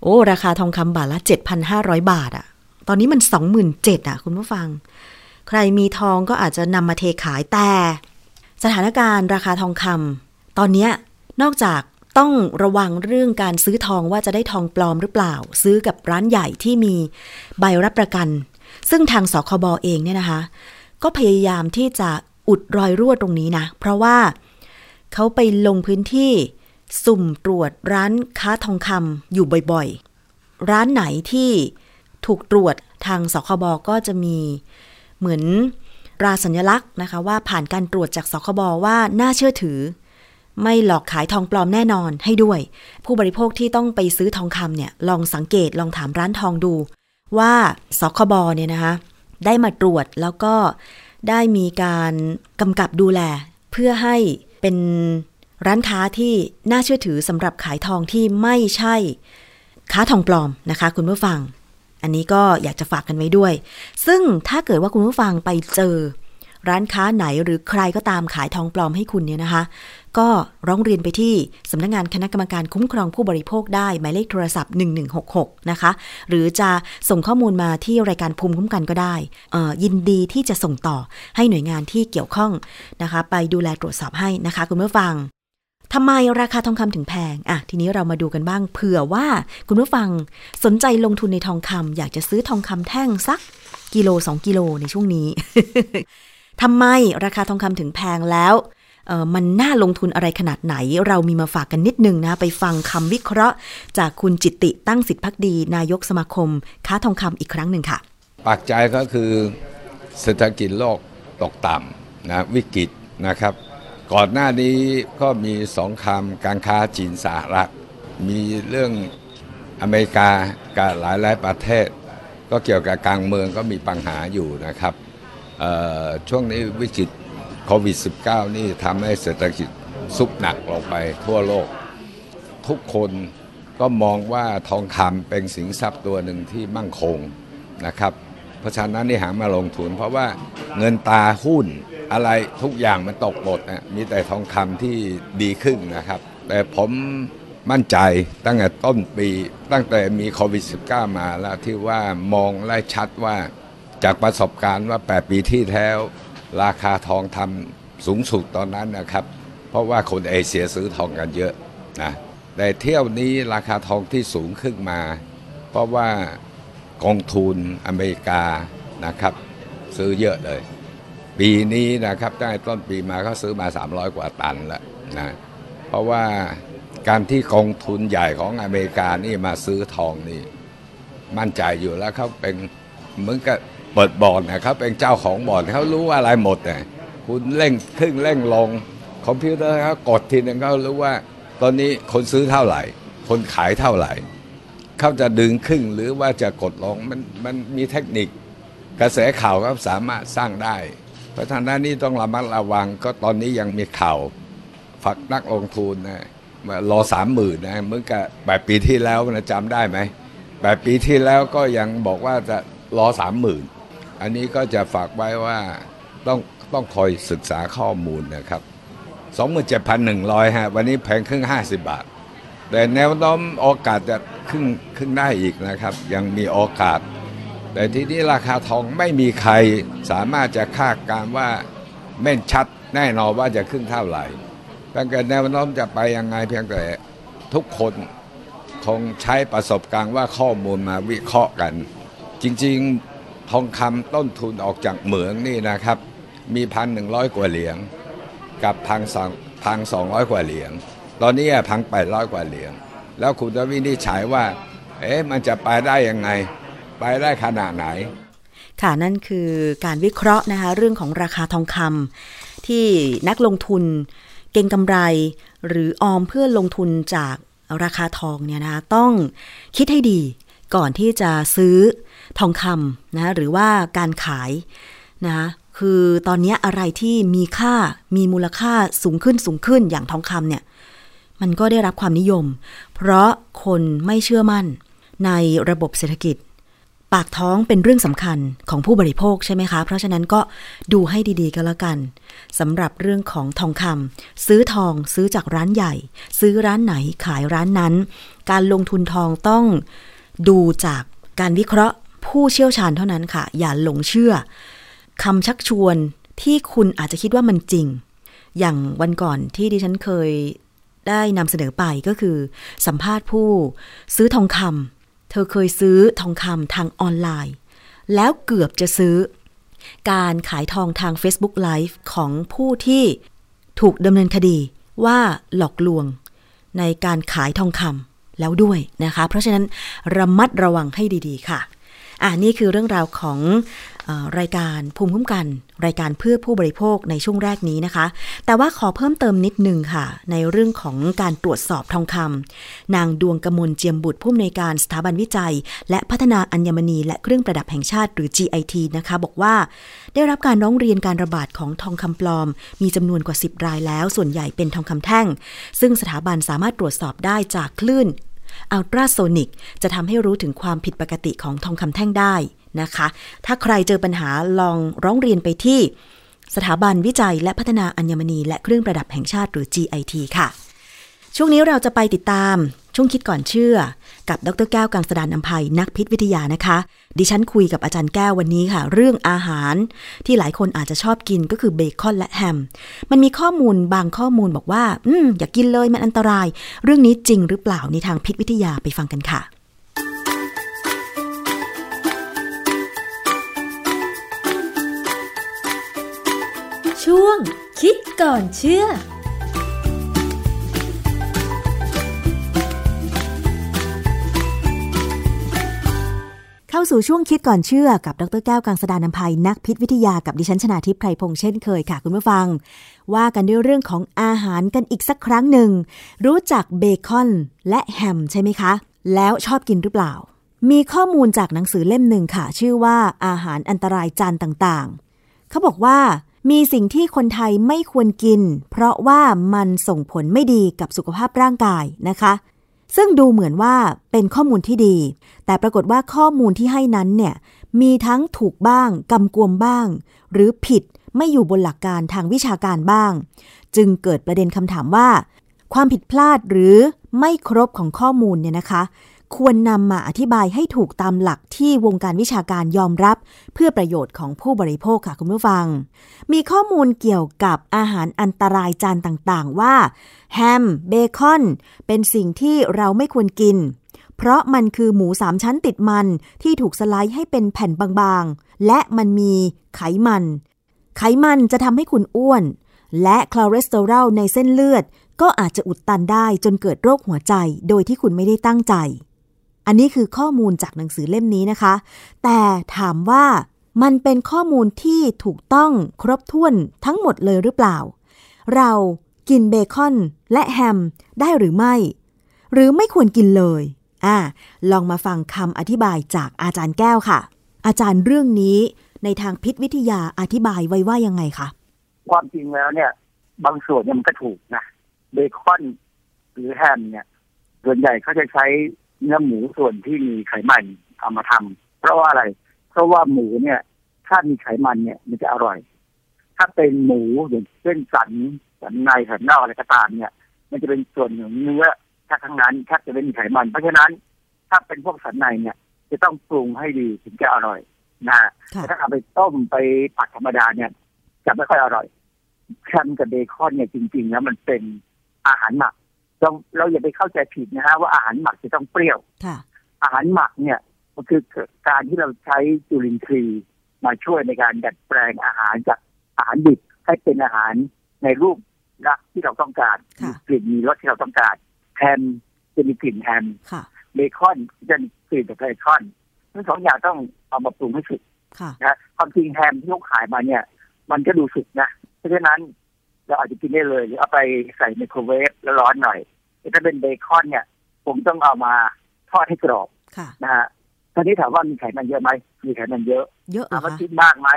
โอ้ราคาทองคำบาทละ 7,500 บาทอะตอนนี้มัน27,000อะคุณผู้ฟัง ใครมีทองก็อาจจะนำมาเทขายแต่ สถานการณ์ราคาทองคำตอนนี้นอกจากต้องระวังเรื่องการซื้อทองว่าจะได้ทองปลอมหรือเปล่า ซื้อกับร้านใหญ่ที่มีใบรับประกัน ซึ่งทางสคบอเองเนี่ยนะคะ ก็พยายามที่จะอุดรอยรั่วตรงนี้นะ เพราะว่าเขาไปลงพื้นที่ สุ่มตรวจร้านค้าทองคำอยู่บ่อยๆ ร้านไหนที่ถูกตรวจทางสคบก็จะมีเหมือนราสัญลักษณ์นะคะว่าผ่านการตรวจจากสคบว่าน่าเชื่อถือ ไม่หลอกขายทองปลอมแน่นอนให้ด้วย ผู้บริโภคที่ต้องไปซื้อทองคำเนี่ยลองสังเกตลองถามร้านทองดู ว่าสคบเนี่ยนะคะได้มาตรวจแล้วก็ได้มีการกำกับดูแล เพื่อให้เป็น ร้านค้าที่น่าเชื่อถือสำหรับขายทองที่ไม่ใช่ค้าทองปลอมนะคะ คุณผู้ฟัง อันนี้ก็อยากจะฝากกันไว้ด้วย ซึ่งถ้าเกิดว่าคุณผู้ฟังไปเจอ ร้านค้าไหนหรือใครก็ตามขายทองปลอมให้คุณเนี่ยนะคะ ก็ร้องเรียนไปที่สำนักงงานคณะกรรมการคุ้มครองผู้บริโภคได้หมายเลขโทรศัพท์ 1166 นะคะ หรือจะส่งข้อมูลมาที่รายการภูมิคุ้มกันก็ได้ ยินดีที่จะส่งต่อให้หน่วยงานที่เกี่ยวข้องนะคะ ไปดูแลตรวจสอบให้นะคะ คุณผู้ฟัง ทำไมราคาทองคำถึงแพง อะ ทีนี้เรามาดูกันบ้าง เผื่อว่าคุณผู้ฟังสนใจลงทุนในทองคำอยากจะซื้อทองคำแท่งสักกิโลสองกิโลในช่วงนี้ทำไมราคาทองคำถึงแพงแล้วมันน่าลงทุนอะไรขนาดไหน เรามีมาฝากกันนิดนึงนะ ไปฟังคำวิเคราะห์ จากคุณจิตติตั้งสิทธิพักดี นายกสมาคม ค้าทองคำอีกครั้งหนึ่งค่ะปักใจก็คือเศรษฐกิจโลกตกต่ำนะวิกฤตนะครับ ก่อนหน้านี้ก็มีสองคำการค้าจีนสหรัฐ มีเรื่องอเมริกากับหลายหลายประเทศ ก็เกี่ยวกับกลางเมืองก็มีปัญหาอยู่นะครับ ช่วงนี้วิกฤตโควิด -19 นี่ทำให้เศรษฐกิจซุบหนักลงไปทั่วโลก ทุกคนก็มองว่าทองคำเป็นสินทรัพย์ตัวหนึ่งที่มั่งคงนะครับ เพราะฉะนั้นนี่หามาลงทุน เพราะว่าเงินตาหุ้น อะไรทุกอย่างมันตกหมดนะมีแต่ทองคำที่ดีขึ้นนะครับ แต่ผมมั่นใจตั้งแต่ต้นปี ตั้งแต่มีโควิด -19 มาแล้วที่ว่ามองไล่ชัดว่าจากประสบการณ์ว่า 8 ปีที่แล้ว ราคาทองทำสูงสุดตอนนั้นนะครับ เพราะว่าคนเอเชียซื้อทองกันเยอะนะแต่เที่ยวนี้ราคาทองที่สูงขึ้นมา เพราะว่ากองทุนอเมริกานะครับ ซื้อเยอะเลย ปีนี้นะครับตั้งแต่ต้นปีมาเขาซื้อมา 300 กว่าตันแล้วนะเพราะว่าการที่กองทุนใหญ่ของอเมริกานี่มาซื้อทองนี่ มั่นใจอยู่แล้วเขาเป็นเหมือนกับเปิดบอร์ดนะเขาเป็นเจ้าของบอร์ดเขารู้อะไรหมดเนี่ยคุณเร่งขึ้นเร่งลงคอมพิวเตอร์เขากดทีนึงเขารู้ว่า ตอนนี้คนซื้อเท่าไหร่ คนขายเท่าไหร่เขาจะดึงขึ้นหรือว่าจะกดลงมันมันมีเทคนิคกระแสข่าวก็สามารถสร้างได้ ราะฉะนั้นนี่ต้องระมัดระวังก็ตอนนี้ยังมีข่าวฝักนักลงทุนนะรอสามหมื่นนะเมื่อกับแบบปีที่แล้วนะจำได้ไหมแบบปีที่แล้วก็ยังบอกว่าจะรอสามหมื่นอันนี้ก็จะฝากไว้ว่าต้องต้องคอยศึกษาข้อมูลนะครับ27,100ฮะวันนี้แพงครึ่ง50บาท แต่แนวโน้มโอกาสจะขึ้นขึ้นได้อีกนะครับ ยังมีโอกาส แต่ทีนี้ราคาทองไม่มีใครสามารถจะคาดการว่าแม่นชัดแน่นอนว่าจะขึ้นเท่าไหร่ตั้งแต่แนวโน้มจะไปยังไงเพียงแต่ทุกคนคงใช้ประสบการณ์ว่าข้อมูลมาวิเคราะห์กัน จริงๆทองคำต้นทุนออกจากเหมืองนี่นะครับ มีพันหนึ่งร้อยกว่าเหรียญกับพันสองพันสองร้อยกว่าเหรียญตอนนี้พันแปดร้อยกว่าเหรียญแล้วคุณจะวินิจฉัยว่า เอ๊ะมันจะไปได้ยังไง ไปได้ขนาดไหน ค่ะนั่นคือการวิเคราะห์นะคะเรื่องของราคาทองคำที่นักลงทุนเก่งกำไร หรือออมเพื่อลงทุนจากราคาทองเนี่ยนะคะต้องคิดให้ดีก่อนที่จะซื้อทองคำนะหรือว่าการขายนะคะคือตอนนี้อะไรที่มีค่ามีมูลค่าสูงขึ้นสูงขึ้นอย่างทองคำเนี่ยมันก็ได้รับความนิยม เพราะคนไม่เชื่อมั่นในระบบเศรษฐกิจ ปากท้องเป็นเรื่องสำคัญของผู้บริโภคใช่ไหมคะ เพราะฉะนั้นก็ดูให้ดีๆก็แล้วกันสำหรับเรื่องของทองคำซื้อทองซื้อจากร้านใหญ่ ซื้อร้านไหนขายร้านนั้น การลงทุนทองต้องดูจากการวิเคราะห์ผู้เชี่ยวชาญเท่านั้นค่ะ อย่าหลงเชื่อคำชักชวนที่คุณอาจจะคิดว่ามันจริง อย่างวันก่อนที่ดิฉันเคยได้นำเสนอไปก็คือ สัมภาษณ์ผู้ซื้อทองคำ เธอเคยซื้อทองคำทางออนไลน์ แล้วเกือบจะซื้อ การขายทองทาง Facebook Live ของผู้ที่ถูกดำเนินคดีว่าหลอกลวงในการขายทองคำแล้วด้วยนะคะ เพราะฉะนั้นระมัดระวังให้ดีๆค่ะ อ่านี่คือเรื่องราวของ รายการภูมิคุ้มกัน รายการเพื่อผู้บริโภคในช่วงแรกนี้นะคะ แต่ว่าขอเพิ่มเติมนิดนึงค่ะ ในเรื่องของการตรวจสอบทองคำนางดวงกมลเจียมบุตรผู้อำนวยการสถาบันวิจัย และพัฒนาอัญมณี และเครื่องประดับแห่งชาติหรือ GIT นะคะ บอกว่า ได้รับการร้องเรียนการระบาดของทองคำปลอม มีจำนวนกว่า 10 รายแล้ว ส่วนใหญ่เป็นทองคำแท่ง ซึ่งสถาบันสามารถตรวจสอบได้จากคลื่นอัลตราโซนิกจะทำให้รู้ถึงความผิดปกติของทองคำแท่งได้ นะคะ ถ้าใครเจอปัญหาลองร้องเรียนไปที่สถาบันวิจัยและพัฒนาอัญมณีและเครื่องประดับแห่งชาติหรือ GIT ค่ะ ช่วงนี้เราจะไปติดตามช่วงคิดก่อนเชื่อ กับดรแก้วกังสดานนภัยนักพิษวิทยานะคะ ดิฉันคุยกับอาจารย์แก้ววันนี้ค่ะ เรื่องอาหาร ที่หลายคนอาจจะชอบกินก็คือเบคอนและแฮม มันมีข้อมูลบางข้อมูลบอกว่า อืมอย่ากกินเลยมันอันตราย เรื่องนี้จริงหรือเปล่าในทางพิษวิทยาไปฟังกันค่ะ ช่วง คิดก่อนเชื่อเข้าสู่ช่วงคิดก่อนเชื่อกับดรแก้วกังสดานนภัยนักพิษวิทยากับดิฉันชนาทิพไพรพงษ์เช่นเคยค่ะคุณผู้ฟัง ว่ากันด้วยเรื่องของอาหารกันอีกสักครั้งหนึ่ง รู้จักเบคอนและแฮมใช่ไหมคะ แล้วชอบกินหรือเปล่า มีข้อมูลจากหนังสือเล่มหนึ่งค่ะ ชื่อว่าอาหารอันตรายจานต่างๆ เขาบอกว่า มีสิ่งที่คนไทยไม่ควรกิน เพราะว่ามันส่งผลไม่ดีกับสุขภาพร่างกายนะคะ ซึ่งดูเหมือนว่าเป็นข้อมูลที่ดี แต่ปรากฏว่าข้อมูลที่ให้นั้นเนี่ยมีทั้งถูกบ้างกำกวมบ้าง หรือผิดไม่อยู่บนหลักการทางวิชาการบ้าง จึงเกิดประเด็นคำถามว่า ความผิดพลาดหรือไม่ครบของข้อมูลเนี่ยนะคะ ควรนำมาอธิบายให้ถูกตามหลักที่วงการวิชาการยอมรับ เพื่อประโยชน์ของผู้บริโภคค่ะคุณผู้ฟัง มีข้อมูลเกี่ยวกับอาหารอันตรายจานต่างๆ ว่าแฮมเบคอน เป็นสิ่งที่เราไม่ควรกิน เพราะมันคือหมูสามชั้นติดมันที่ถูกสไลด์ให้เป็นแผ่นบางๆ และมันมีไขมัน ไขมันจะทำให้คุณอ้วน และคอเลสเตอรอลในเส้นเลือดก็อาจจะอุดตันได้จนเกิดโรคหัวใจโดยที่คุณไม่ได้ตั้งใจ อันนี้คือข้อมูลจากหนังสือเล่มนี้นะคะ แต่ถามว่ามันเป็นข้อมูลที่ถูกต้องครบถ้วนทั้งหมดเลยหรือเปล่า เรากินเบคอนและแฮมได้หรือไม่ หรือไม่ควรกินเลยอ่าลองมาฟังคำอธิบายจากอาจารย์แก้วค่ะ อาจารย์เรื่องนี้ในทางพิษวิทยาอธิบายไว้ว่ายังไงคะความจริงแล้วเนี่ย บางส่วนมันก็ถูกนะเบคอนหรือแฮมเนี่ยส่วนใหญ่เขาจะใช้ เนื้อหมูส่วนที่มีไขมันเอามาทำเพราะว่าอะไร เพราะว่าหมูเนี่ย ถ้ามีไขมันเนี่ยมันจะอร่อย ถ้าเป็นหมูอย่างเช่นสันสันในสันนอกอะไรก็ตามเนี่ย มันจะเป็นส่วนของเนื้อถ้าทั้งนั้นแทบจะไม่มีไขมัน เพราะฉะนั้น ถ้าเป็นพวกสันในเนี่ย จะต้องปรุงให้ดีถึงจะอร่อยนะค่ะแต่ถ้าเอาไปต้มไปผัดธรรมดาเนี่ยจะไม่ค่อยอร่อยแฮมกับเบคอนเนี่ยจริงๆแล้วมันเป็นอาหารหมัก เราเราอย่าไปเข้าใจผิดนะฮะว่าอาหารหมักจะต้องเปรี้ยวค่ะอาหารหมักเนี่ยมันคือการที่เราใช้จุลินทรีย์มาช่วยในการดัดแปลงอาหารจากอาหารดิบให้เป็นอาหารในรูปลักษณ์ที่เราต้องการค่ะมีกลิ่นมีรสที่เราต้องการแฮมจะมีกลิ่นแฮมค่ะเบคอนจะมีกลิ่นจากเบคอนทั้งสองอย่างต้องเอามาปรุงให้สุกค่ะนะความจริงแฮมที่เขาขายมาเนี่ย มันก็ดูสุกนะเพราะฉะนั้น เราอาจจะกินได้เลยหรือเอาไปใส่ไมโครเวฟแล้วร้อนหน่อยแต่ถ้าเป็นเบคอนเนี่ย ผมต้องเอามาทอดให้กรอบค่ะนะฮะตอนนี้ถามว่ามีไขมันเยอะไหมมีไขมันเยอะ เยอะเหรถาอมว่าคะกินมากไหม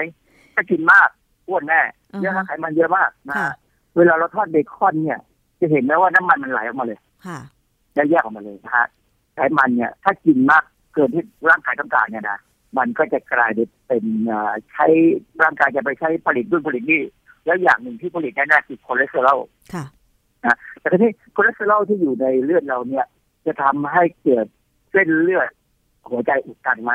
ถ้ากินมากอ้วนแน่อือฮะเยอะนะไขมันเยอะมากนะค่ะฮะเวลาเราทอดเบคอนเนี่ย จะเห็นไหมว่าน้ำมันมันไหลออกมาเลยค่ะแยกๆออกมาเลยนะฮะไขมันเนี่ย ถ้ากินมากเกินที่ร่างกายต้องการเนี่ยนะมันก็จะกลายเป็นเอ่อใช้ร่างกายจะไปใช้ผลิตนู่นผลิตนี่ แล้วอย่างหนึ่งที่ผลิตแน่ๆคือคอเลสเตอรอลค่ะแต่ทีนี้คอเลสเตอรอลที่อยู่ในเลือดเราเนี่ย จะทำให้เกิดเส้นเลือดหัวใจอุดตันไหม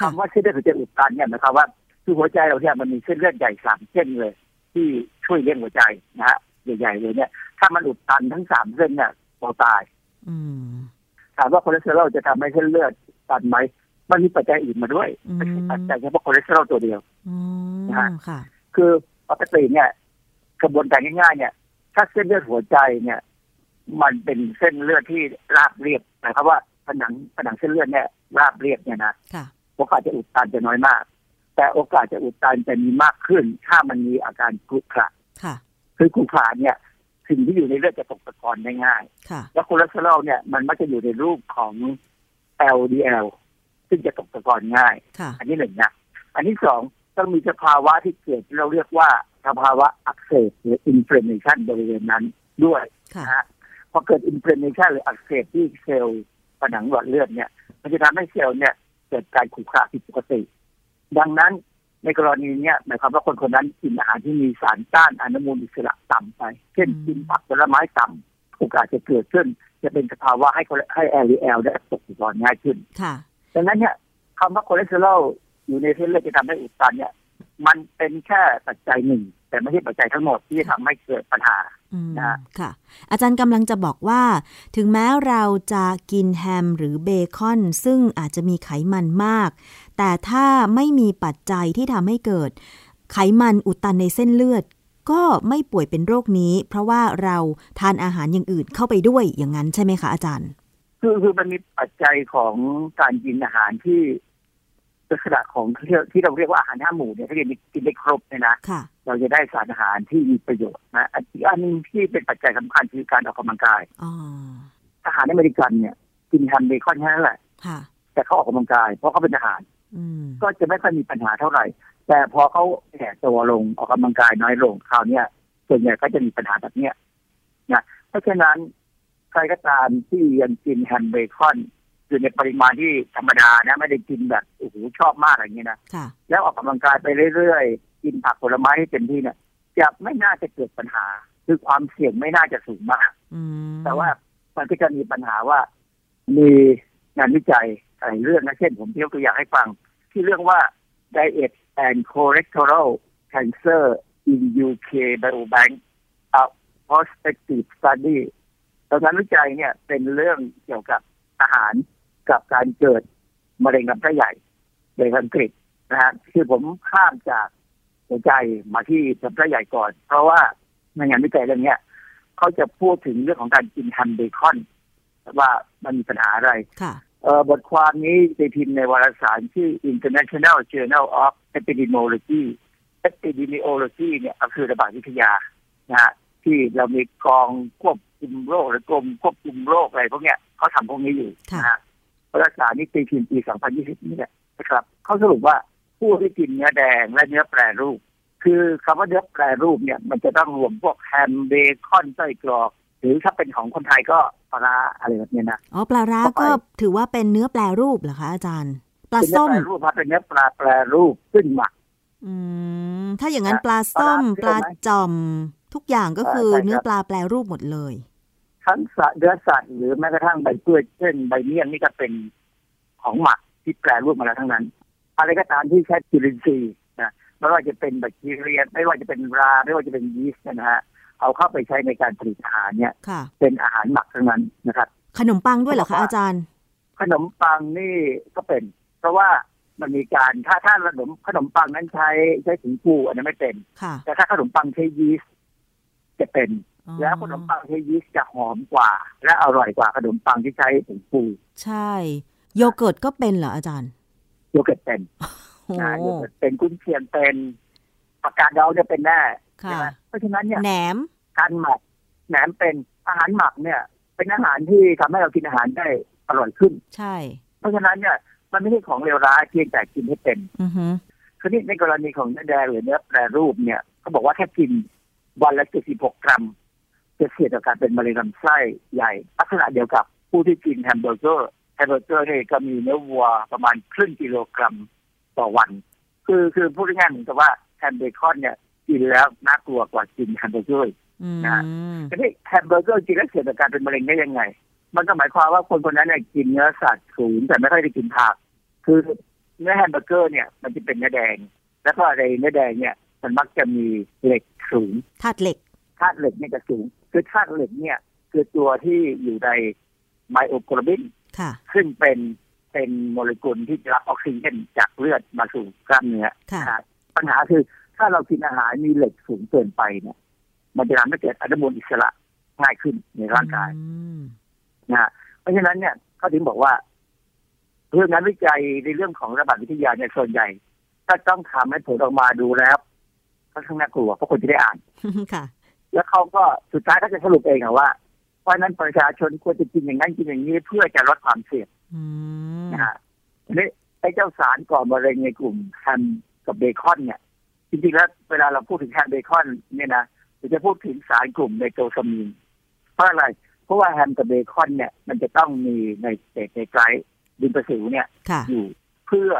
ค่ะคำว่าเส้นเลือดหัวใจอุดตันเนี่ยหมายความว่าคือหัวใจเราเนี่ยมันมีเส้นเลือดใหญ่สามเส้นเลย ที่ช่วยเลี้ยงหัวใจนะฮะใหญ่ๆเลยเนี่ย ถ้ามันอุดตันทั้งสามเส้นเนี่ยเราตายอืมถามว่าคอเลสเตอรอลจะทำให้เส้นเลือดตันไหมมันมีปัจจัยอื่นมาด้วยอืมไม่ใช่ปัจจัยเฉพาะคอเลสเตอรอลตัวเดียวอืมนะฮะค่ะคือ ปกติเนี่ยกระบวนการง่ายๆเนี่ย ถ้าเส้นเลือดหัวใจเนี่ย มันเป็นเส้นเลือดที่ราบเรียบหมายความว่าผนังผนังเส้นเลือดเนี่ยราบเรียบเนี่ยนะค่ะโอกาสจะอุดตันจะน้อยมาก แต่โอกาสจะอุดตันจะมีมากขึ้น ถ้ามันมีอาการกรุขระค่ะคือกุขระเนี่ยสิ่งที่อยู่ในเลือดจะตกตะกอนได้ง่ายค่ะแล้วคอเลสเตอรอลเนี่ยมันมักจะอยู่ในรูปของ LDL ซึ่งจะตกตะกอนง่ายค่ะอันที่หนึ่งนะอันที่สอง ต้องมีสภาวะที่เกิดที่เราเรียกว่าสภาวะอักเสบหรือ inflammation บริเวณนั้นด้วยค่ะนะฮะพอเกิด inflammation หรืออักเสบที่เซลล์ผนังหลอดเลือดเนี่ย มันจะทำให้เซลล์เนี่ยเกิดการขรุขระผิดปกติ ดังนั้นในกรณีเนี้ยหมายความว่าคนคนนั้นกินอาหารที่มีสารต้านอนุมูลอิสระต่ำไป เช่นอืมกินผักผลไม้ต่ำโอกาสจะเกิดขึ้น จะเป็นสภาวะให้คนให้ LDL ได้ตกตะกอนง่ายขึ้นค่ะดังนั้นเนี่ยคำว่าคอเลสเตอรอล อยู่ในเส้นเลือดจะทำให้อุดตันเนี่ย มันเป็นแค่ปัจจัยหนึ่ง แต่ไม่ใช่ปัจจัยทั้งหมดที่จะทำให้เกิดปัญหาอืมนะค่ะ อาจารย์กำลังจะบอกว่า ถึงแม้เราจะกินแฮมหรือเบคอน ซึ่งอาจจะมีไขมันมาก แต่ถ้าไม่มีปัจจัยที่ทำให้เกิด ไขมันอุดตันในเส้นเลือด ก็ไม่ป่วยเป็นโรคนี้ เพราะว่าเราทานอาหารอย่างอื่นเข้าไปด้วยอย่างนั้นใช่ไหมคะอาจารย์ คือคือมันมีปัจจัยของการกินอาหารที่ ลักษณะของที่ที่เราเรียกว่าอาหารห้าหมู่เนี่ยถ้ากินกินได้ครบเนี่ยนะค่ะเราจะได้สารอาหารที่มีประโยชน์นะอันอีกอันหนึงที่เป็นปัจจัยสำคัญคือการออกกำลังกายอ๋ออาหารอเมริกันเนี่ยกินแฮมเบคอนแค่นั้นแหละค่ะแต่เขาออกกำลังกาย เพราะเขาเป็นทหารอืมก็จะไม่ค่อยมีปัญหาเท่าไหร่ แต่พอเขาแก่ตัวลงออกกำลังกายน้อยลงคราวเนี้ยส่วนใหญ่ก็จะมีปัญหาแบบเนี้ยนะเพราะฉะนั้นใครก็ตามที่ยังกินแฮมเบคอน อยู่ในปริมาณที่ธรรมดานะไม่ได้กินแบบโอ้โหชอบมากอะไรอย่างเงี้ยนะค่ะแล้วออกกำลังกายไปเรื่อยๆ กินผักผลไม้ให้เต็มที่เนี่ยจะไม่น่าจะเกิดปัญหา คือความเสี่ยงไม่น่าจะสูงมากอืมแต่ว่ามันก็จะมีปัญหาว่า มีงานวิจัยอะไรเรื่องนะเช่นผมยกตัวอย่างให้ฟัง ที่เรื่องว่า diet and cholesterol cancer in UK Biobank a prospective study ตอนนั้นวิจัยเนี่ยเป็นเรื่องเกี่ยวกับอาหาร กับการเกิดมะเร็งลำไส้ใหญ่ในอังกฤษนะฮะคือผมข้ามจากหัวใจมาที่ลำไส้ใหญ่ก่อน เพราะว่าในงานวิจัยเรื่องเนี้ยเขาจะพูดถึงเรื่องของการกินแฮมเบคอน ว่ามันมีปัญหาอะไรค่ะเอ่อบทความนี้ไปพิมพ์ในวารสารชื่อ International Journal of Epidemiology Epidemiology เนี่ยก็คือระบาดวิทยานะฮะที่เรามีกองควบคุมโรคหรือกรมควบคุมโรคอะไรพวกเนี้ยเขาทำพวกนี้อยู่ค่ะนะฮะ วารสารนี้ตีพิมพ์ปี 2020 นี่แหละนะครับเขาสรุปว่าผู้ที่กินเนื้อแดงและเนื้อแปรรูป คือคำว่าเนื้อแปรรูปเนี่ย มันจะต้องรวมพวกแฮมเบคอนไส้กรอก หรือถ้าเป็นของคนไทยก็ปลาร้าอะไรแบบเนี้ยนะอ๋อปลาร้าเข้าไปก็ถือว่าเป็นเนื้อแปรรูปเหรอคะอาจารย์ปลาเป็นเนื้อส้มแปรรูปครับเป็นเนื้อปลาแปรรูปขึ้นหมักอืมถ้าอย่างนั้นนะปลาส้มปปลาลาร้าเชื่อไหมจอม ทุกอย่างก็คือใช่ครับเนื้อปลาแปรรูปหมดเลย ทั้งสัตว์เนื้อสัตว์หรือแม้กระทั่งใบเปื่อยเช่นใบเมี่ยงนี่ก็เป็นของหมักที่แปรรูปมาแล้วทั้งนั้น อะไรก็ตามที่ใช้จุลินทรีย์นะไม่ว่าจะเป็นแบคทีเรีย ไม่ว่าจะเป็นรา ไม่ว่าจะเป็นยีสต์นะฮะเอาเข้าไปใช้ในการผลิตอาหารเนี่ยค่ะเป็นอาหารหมักทั้งนั้นนะครับ ขนมปังด้วยเหรอเขาบคะอกว่าอาจารย์ ขนมปังนี่ก็เป็น เพราะว่ามันมีการถ้าถ้าขนมขนมปังนั้นใช้ใช้ถุงปูอันนั้นไม่เป็นค่ะแต่ถ้าขนมปังใช้ยีสต์จะเป็นอ๋อ แล้วขนมปังใช้ยีสต์จะหอมกว่า และอร่อยกว่าขนมปังที่ใช้ถุงปูใช่ โยเกิร์ตก็เป็นเหรออาจารย์ โยเกิร์ตเป็นโอ้นะโยเกิร์ตเป็นกุ้นเชียงเป็นปากกาดองจะเป็นแน่ใช่ค่ะไหมเพราะฉะนั้นเนี่ยแหนมการหมักแหนมเป็นอาหารหมักเนี่ย เป็นอาหารที่ทำให้เรากินอาหารได้อร่อยขึ้น ใช่ เพราะฉะนั้นเนี่ยมันไม่ใช่ของเลวร้ายเพียงแต่กินให้เป็นอือฮึคือนี่ในกรณีของเนื้อแดงหรือเนื้อแปรรูปเนี่ยเขาบอกว่าถ้ากินวันละ76กรัม จะเสี่ยงต่อการเป็นมะเร็งลำไส้ใหญ่ ลักษณะเดียวกับผู้ที่กินแฮมเบอร์เกอร์แฮมเบอร์เกอร์เนี่ยก็มีเนื้อวัวประมาณครึ่งกิโลกรัมต่อวัน คือคือพูดง่ายๆเหมือนกับว่าแฮมเบคอนเนี่ยกินแล้วน่ากลัวกว่ากินแฮมเบอร์เกอร์อืมนะทีนี้แฮมเบอร์เกอร์กินแล้วเสี่ยงต่อการเป็นมะเร็งได้ยังไง มันก็หมายความว่าคนคนนั้นเนี่ยกินเนื้อสัตว์สูงแต่ไม่ค่อยได้กินผัก คือเนื้อแฮมเบอร์เกอร์เนี่ยมันจะเป็นเนื้อแดง แล้วก็ในเนื้อแดงเนี่ยมันมักจะมีเหล็กสูงธาตุเหล็ก ธาตุเหล็กเนี่ยจะสูง คือธาตุเหล็กเนี่ย คือตัวที่อยู่ในไมโอโกลบินค่ะซึ่งเป็นเป็นโมเลกุลที่รับออกซิเจนจากเลือดมาสู่กล้ามเนื้อค่ะนะฮะปัญหาคือถ้าเรากินอาหารมีเหล็กสูงเกินไปเนี่ย มันจะทำให้เกิดอนุมูลอิสระง่ายขึ้นในร่างกายอืมนะฮะเพราะฉะนั้นเนี่ยเขาถึงบอกว่าเรื่องงานวิจัยในเรื่องของระบาดวิทยาเนี่ยส่วนใหญ่ ถ้าต้องทำให้ผลออกมาดูแล้วค่อนข้างน่ากลัวเพราะคนจะได้อ่านค่ะ แล้วเขาก็สุดท้ายก็จะสรุปเองอะว่า เพราะฉะนั้นประชาชนควรจะกินอย่างนั้นกินอย่างนี้เพื่อจะลดความเสี่ยงอืมนะฮะทีนี้ไอ้เจ้าสารก่อมะเร็งในกลุ่มแฮมกับเบคอนเนี่ย จริงๆแล้วเวลาเราพูดถึงแฮมเบคอนเนี่ยนะเราจะพูดถึงสารกลุ่มไนโตรซามีนเพราะอะไรเพราะว่าแฮมกับเบคอนเนี่ย มันจะต้องมีไนเตรตไนไตรต์ดินประสิวเนี่ยค่ะอยู่เพื่อ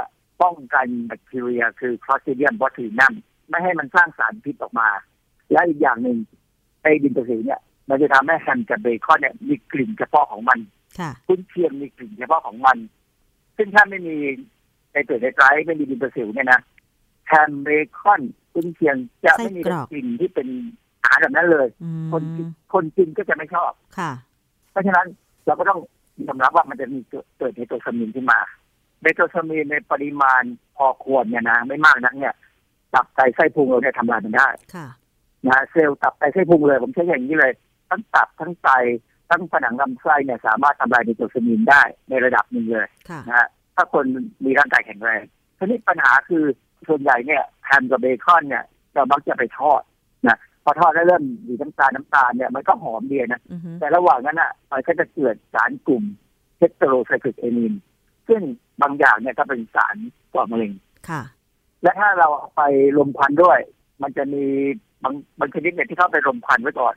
ป้องกันแบคทีเรียคือคลอส t เดียมบอทูนัมไม่ให้มันสร้างสารพิษออกมา และอีกอย่างหนึ่ง ไอ้ดินประสิวเนี่ย มันจะทำให้แฮมกับเบคอนเนี่ยมีกลิ่นเฉพาะของมันค่ะกุนเชียงมีกลิ่นเฉพาะของมัน ซึ่งถ้าไม่มีไนเตรตไนไตรต์ไม่มีดินประสิวเนี่ยนะแฮมเบคอนกุนเชียงจะไม่มีไส้กรอกกลิ่นที่เป็นอาหารแบบนั้นเลยอืมคนกินคนกินก็จะไม่ชอบค่ะ เพราะฉะนั้นเราก็ต้องยอมรับว่ามันจะมีเกิดเนโตรซามีนขึ้นมาเนโตรซามีนในปริมาณพอควรเนี่ยนะไม่มากนักเนี่ยตับไตไส้พุงเราเนี่ยทำลายมันได้ค่ะ นะเซลล์ตับไตไส้พุงเลย ผมใช้อย่างนี้เลย ทั้งตับทั้งไตทั้งผนังลำไส้เนี่ยสามารถทำลายเนโตรซามีนได้ในระดับหนึ่งเลยค่ะนะฮะถ้าคนมีร่างกายแข็งแรงทีนี้ปัญหาคือส่วนใหญ่เนี่ยแฮมกับเบคอนเนี่ยเรามักจะไปทอดนะพอทอดแล้วเริ่มมีน้ำตาลน้ำตาลเนี่ยมันก็หอมดีนะอือฮึแต่ระหว่างนั้นอะมันก็จะเกิดสารกลุ่ม heterocyclic amine ซึ่งบางอย่างเนี่ยก็เป็นสารก่อมะเร็งค่ะ และถ้าเราเอาไปลมควันด้วย มันจะมี บางบางชนิดเนี่ยที่เข้าไปลมควันไว้ก่อน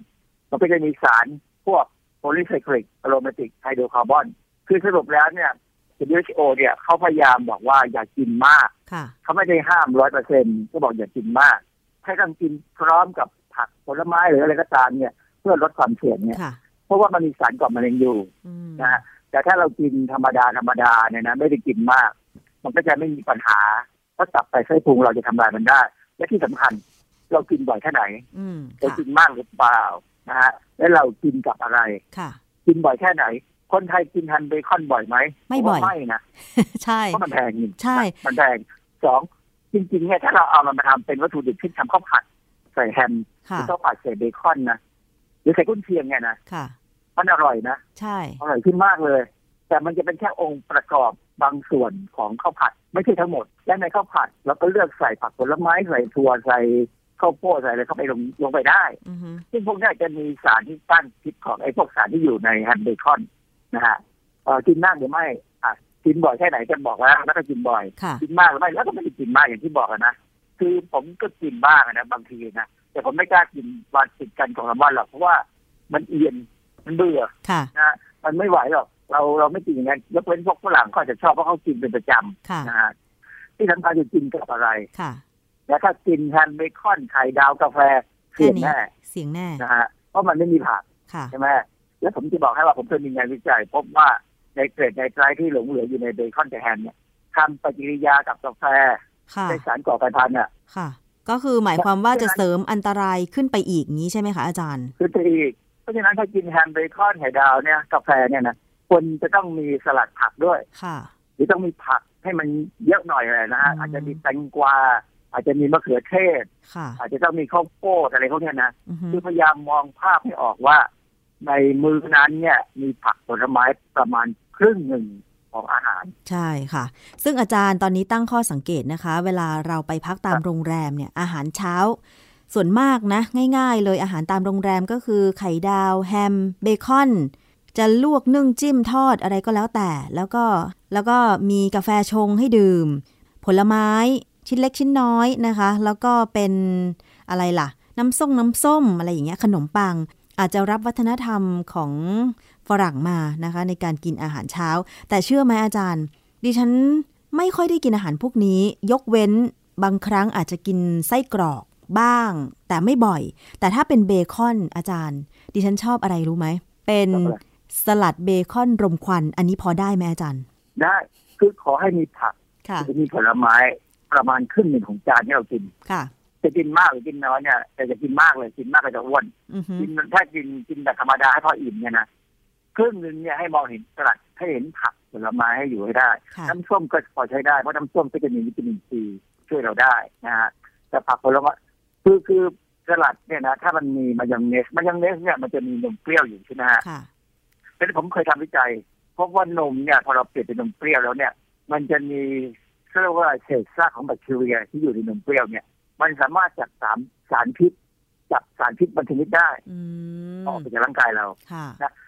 มันก็จะมีสารพวก polycyclic aromatic hydrocarbon คือสรุปแล้วเนี่ย WHO เนี่ยเขาพยายามบอกว่าอย่ากินมากค่ะเขาไม่ได้ห้ามร้อยเปอร์เซ็นก็บอกอย่ากินมากให้ต้องกินพร้อมกับผักผลไม้หรืออะไรก็ตามเนี่ย เพื่อลดความเสี่ยงเนี่ยค่ะเพราะว่ามันมีสารก่อมะเร็งอยู่อืมนะฮะแต่ถ้าเรากินธรรมดาธรรมดาเนี่ยนะไม่ได้กินมาก มันก็จะไม่มีปัญหาเพราะตับไตไส้พุงเราจะทำลายมันได้ และที่สำคัญ เรากินบ่อยแค่ไหนอืมเราค่ะกินมากหรือเปล่านะฮะและเรากินกับอะไรค่ะ กินบ่อยแค่ไหน คนไทยกินฮันเบคอนบ่อยไหมไม่บ่อยผมว่าไม่นะใช่เพราะมันแพงจริงใช่มันแพงสองจริงๆเนี่ยถ้าเราเอามันมาทำเป็นวัตถุดิบที่ทำข้าวผัดใส่แฮมหค่ะรือข้าวผัดใส่เบคอนนะหรือใส่กุ้นเชียงเนี่ยนะค่ะมันอร่อยนะใช่อร่อยขึ้นมากเลย แต่มันจะเป็นแค่องค์ประกอบบางส่วนของข้าวผัดไม่ใช่ทั้งหมด และในข้าวผัดเราก็เลือกใส่ผักผลไม้ใส่ถั่วใส่ ข้าวโพดใส่อะไรเข้าไปลงลงไปได้อือฮึซึ่งพวกนี้จะมีสารที่ต้านพิษของไอ้พวกสารที่อยู่ในแฮมเบคอนนะฮะเอ่อกินมากหรือไม่อะกินบ่อยแค่ไหนจะบอกแล้วแล้วก็กินบ่อยค่ะกินมากหรือไม่แล้วก็ไม่ได้กินมากอย่างที่บอกอะนะคือผมก็กินบ้างอะนะบางทีนะแต่ผมไม่กล้ากินวันติดกันของละวันหรอกเพราะว่ามันเอียนมันเบื่อค่ะนะมันไม่ไหวหรอกเราเราไม่กินอย่างนั้นยกเว้นพวกฝรั่งเขาอาจจะชอบเพราะเขากินเป็นประจค่ะำนะฮะที่สำคัญคือกินกับอะไรค่ะ แล้วถ้ากินแฮมเบคอนไข่ดาวกาแฟเสี่ยงแน่เสียงแน่นะฮะเพราะมันไม่มีผักค่ะใช่ไหมแล้วผมจะบอกให้ว่าผมเคยมีงานวิจัย พบว่าในเกรดในไตรที่หลงเหลืออยู่ในเบคอนกับแฮมเนี่ยทำปฏิกิริยากับกาแฟค่ะในสารก่อการพันธุ์อะค่ะก็คือหมายความว่าเพราะจะฉะนั้นเสริมอันตรายขึ้นไปอีกงี้ใช่ไหมคะอาจารย์คือจะอีก เพราะฉะนั้นถ้ากินแฮมเบคอนไข่ดาวเนี่ยกาแฟเนี่ยนะควรจะต้องมีสลัดผักด้วย ค่ะ หรือต้องมีผักให้มันเยอะหน่อยเลยนะฮะอืมอาจจะมีแตงกวา อาจจะมีมะเขือเทศค่ะอาจจะต้องมีข้าวโพดอะไรพวกเนี้ยนะอือฮึคือพยายามมองภาพให้ออกว่า ในมือนั้นเนี่ยมีผักผลไม้ประมาณครึ่งหนึ่งของอาหาร ใช่ค่ะ ซึ่งอาจารย์ตอนนี้ตั้งข้อสังเกตนะคะ เวลาเราไปพักตามครับโรงแรมเนี่ยอาหารเช้า ส่วนมากนะ ง่าย ๆ เลยอาหารตามโรงแรมก็คือไข่ดาว แฮม เบคอน จะลวกนึ่งจิ้มทอดอะไรก็แล้วแต่ แล้วก็แล้วก็มีกาแฟชงให้ดื่ม ผลไม้ ชิ้นเล็กชิ้นน้อยนะคะ แล้วก็เป็นอะไรล่ะ น้ำส้มน้ำส้มอะไรอย่างเงี้ยขนมปัง อาจจะรับวัฒนธรรมของฝรั่งมานะคะ ในการกินอาหารเช้า แต่เชื่อไหมอาจารย์ ดิฉันไม่ค่อยได้กินอาหารพวกนี้ ยกเว้นบางครั้งอาจจะกินไส้กรอกบ้าง แต่ไม่บ่อย แต่ถ้าเป็นเบคอนอาจารย์ ดิฉันชอบอะไรรู้ไหม เป็นชอบอะไรสลัดเบคอนรมควัน อันนี้พอได้ไหมอาจารย์ ได้ คือขอให้มีผักค่ะจะมีผลไม้ ประมาณครึ่งหนึ่งของจานที่เรากินค่ะจะกินมากหรือกินน้อยเนี่ยแต่จะกินมากเลยกินมากก็จะอ้วนอือฮึกินถ้ากินกินแบบธรรมดาให้พออิ่มเนี่ยนะครึ่งหนึ่งเนี่ยให้มองเห็นสลัดให้เห็นผักผลไม้ให้อยู่ให้ได้ค่ะน้ำส้มก็พอใช้ได้เพราะน้ำส้มก็จะมีวิตามินซีช่วยเราได้นะฮะแต่ผักผลไม้คือคือสลัดเนี่ยนะถ้ามันมีมายองเนสมายองเนสเนี่ยมันจะมีนมเปรี้ยวอยู่ใช่ไหมฮะค่ะแต่ผมเคยทำวิจัยพบว่านมเนี่ยพอเราเปลี่ยนเป็นนมเปรี้ยวแล้วเนี่ย มันจะมี เรียกว่าเศษซากของแบคทีเรียที่อยู่ในนมเปรี้ยวเนี่ย มันสามารถจับสารสารพิษจับสารพิษบางชนิดได้อืมออกไปจากร่างกายเราค่ะ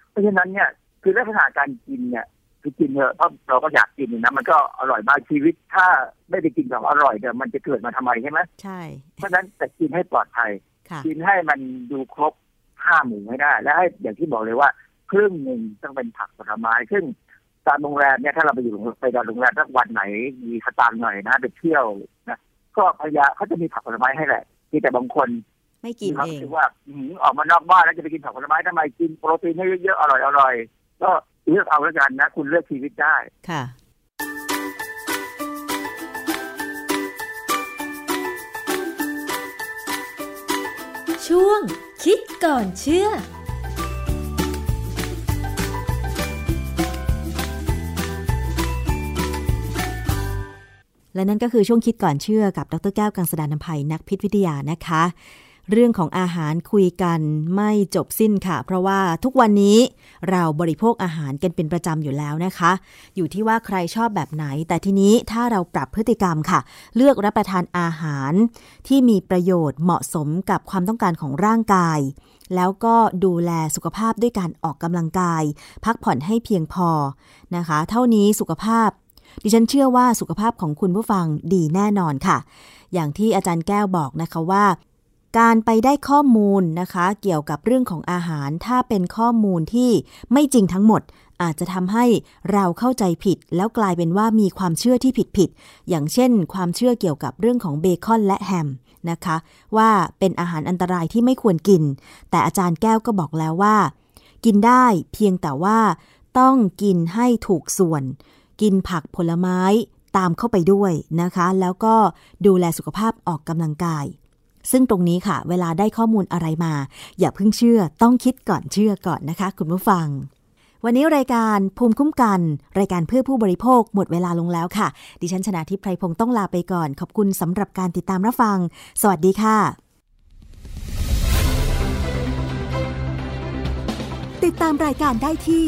เพราะฉะนั้นเนี่ยคือลักษณะการกินเนี่ยคือกินเถอะเพราะเราก็อยากกินนะมันก็อร่อยมากชีวิต ถ้าไม่ได้กินของอร่อยเดี๋ยวมันจะเกิดมาทำไมใช่ไหมใช่ เพราะฉะนั้นแต่กินให้ปลอดภัยค่ะกินให้มันดูครบห้าหมู่ให้ได้ และให้อย่างที่บอกเลยว่า ครึ่งหนึ่งต้องเป็นผักผลไม้ซึ่ง ตามโรงแรมเนี่ยถ้าเราไปอยู่ไปนอนโรงแรมสักวันไหนมีสตางค์หน่อยนะไปเที่ยวนะก็พยายามเขาจะมีผักผลไม้ให้แหละที่แต่บางคนไม่กินเขาเองคิดว่าอื้อหือออกมานอกบ้านแล้วจะไปกินผักผลไม้ทำไมกินโปรตีนให้เยอะๆอร่อยอร่อยๆก็เลือกเอาแล้วกันนะ คุณเลือกชีวิตได้ค่ะ ช่วงคิดก่อนเชื่อ และนั่นก็คือช่วงคิดก่อนเชื่อกับดรแก้วกังสดานนภัยนักพิษวิทยานะคะ เรื่องของอาหารคุยกันไม่จบสิ้นค่ะ เพราะว่าทุกวันนี้เราบริโภคอาหารกันเป็นประจำอยู่แล้วนะคะ อยู่ที่ว่าใครชอบแบบไหน แต่ทีนี้ถ้าเราปรับพฤติกรรมค่ะ เลือกรับประทานอาหารที่มีประโยชน์เหมาะสมกับความต้องการของร่างกายแล้วก็ดูแลสุขภาพด้วยการออกกำลังกาย พักผ่อนให้เพียงพอนะคะ เท่านี้สุขภาพ ดิฉันเชื่อว่าสุขภาพของคุณผู้ฟังดีแน่นอนค่ะ อย่างที่อาจารย์แก้วบอกนะคะว่า การไปได้ข้อมูลนะคะ เกี่ยวกับเรื่องของอาหาร ถ้าเป็นข้อมูลที่ไม่จริงทั้งหมด อาจจะทำให้เราเข้าใจผิด แล้วกลายเป็นว่ามีความเชื่อที่ผิดผิดๆอย่างเช่น ความเชื่อเกี่ยวกับเรื่องของเบคอนและแฮมนะคะ ว่าเป็นอาหารอันตรายที่ไม่ควรกิน แต่อาจารย์แก้วก็บอกแล้วว่า กินได้เพียงแต่ว่าต้องกินให้ถูกส่วน กินผักผลไม้ตามเข้าไปด้วยนะคะ แล้วก็ดูแลสุขภาพออกกำลังกาย ซึ่งตรงนี้ค่ะ เวลาได้ข้อมูลอะไรมา อย่าเพิ่งเชื่อต้องคิดก่อนเชื่อก่อนนะคะ คุณผู้ฟัง วันนี้รายการภูมิคุ้มกัน รายการเพื่อผู้บริโภคหมดเวลาลงแล้วค่ะ ดิฉันชนะทิพไพรพงศ์ต้องลาไปก่อน ขอบคุณสำหรับการติดตามรับฟัง สวัสดีค่ะ ติดตามรายการได้ที่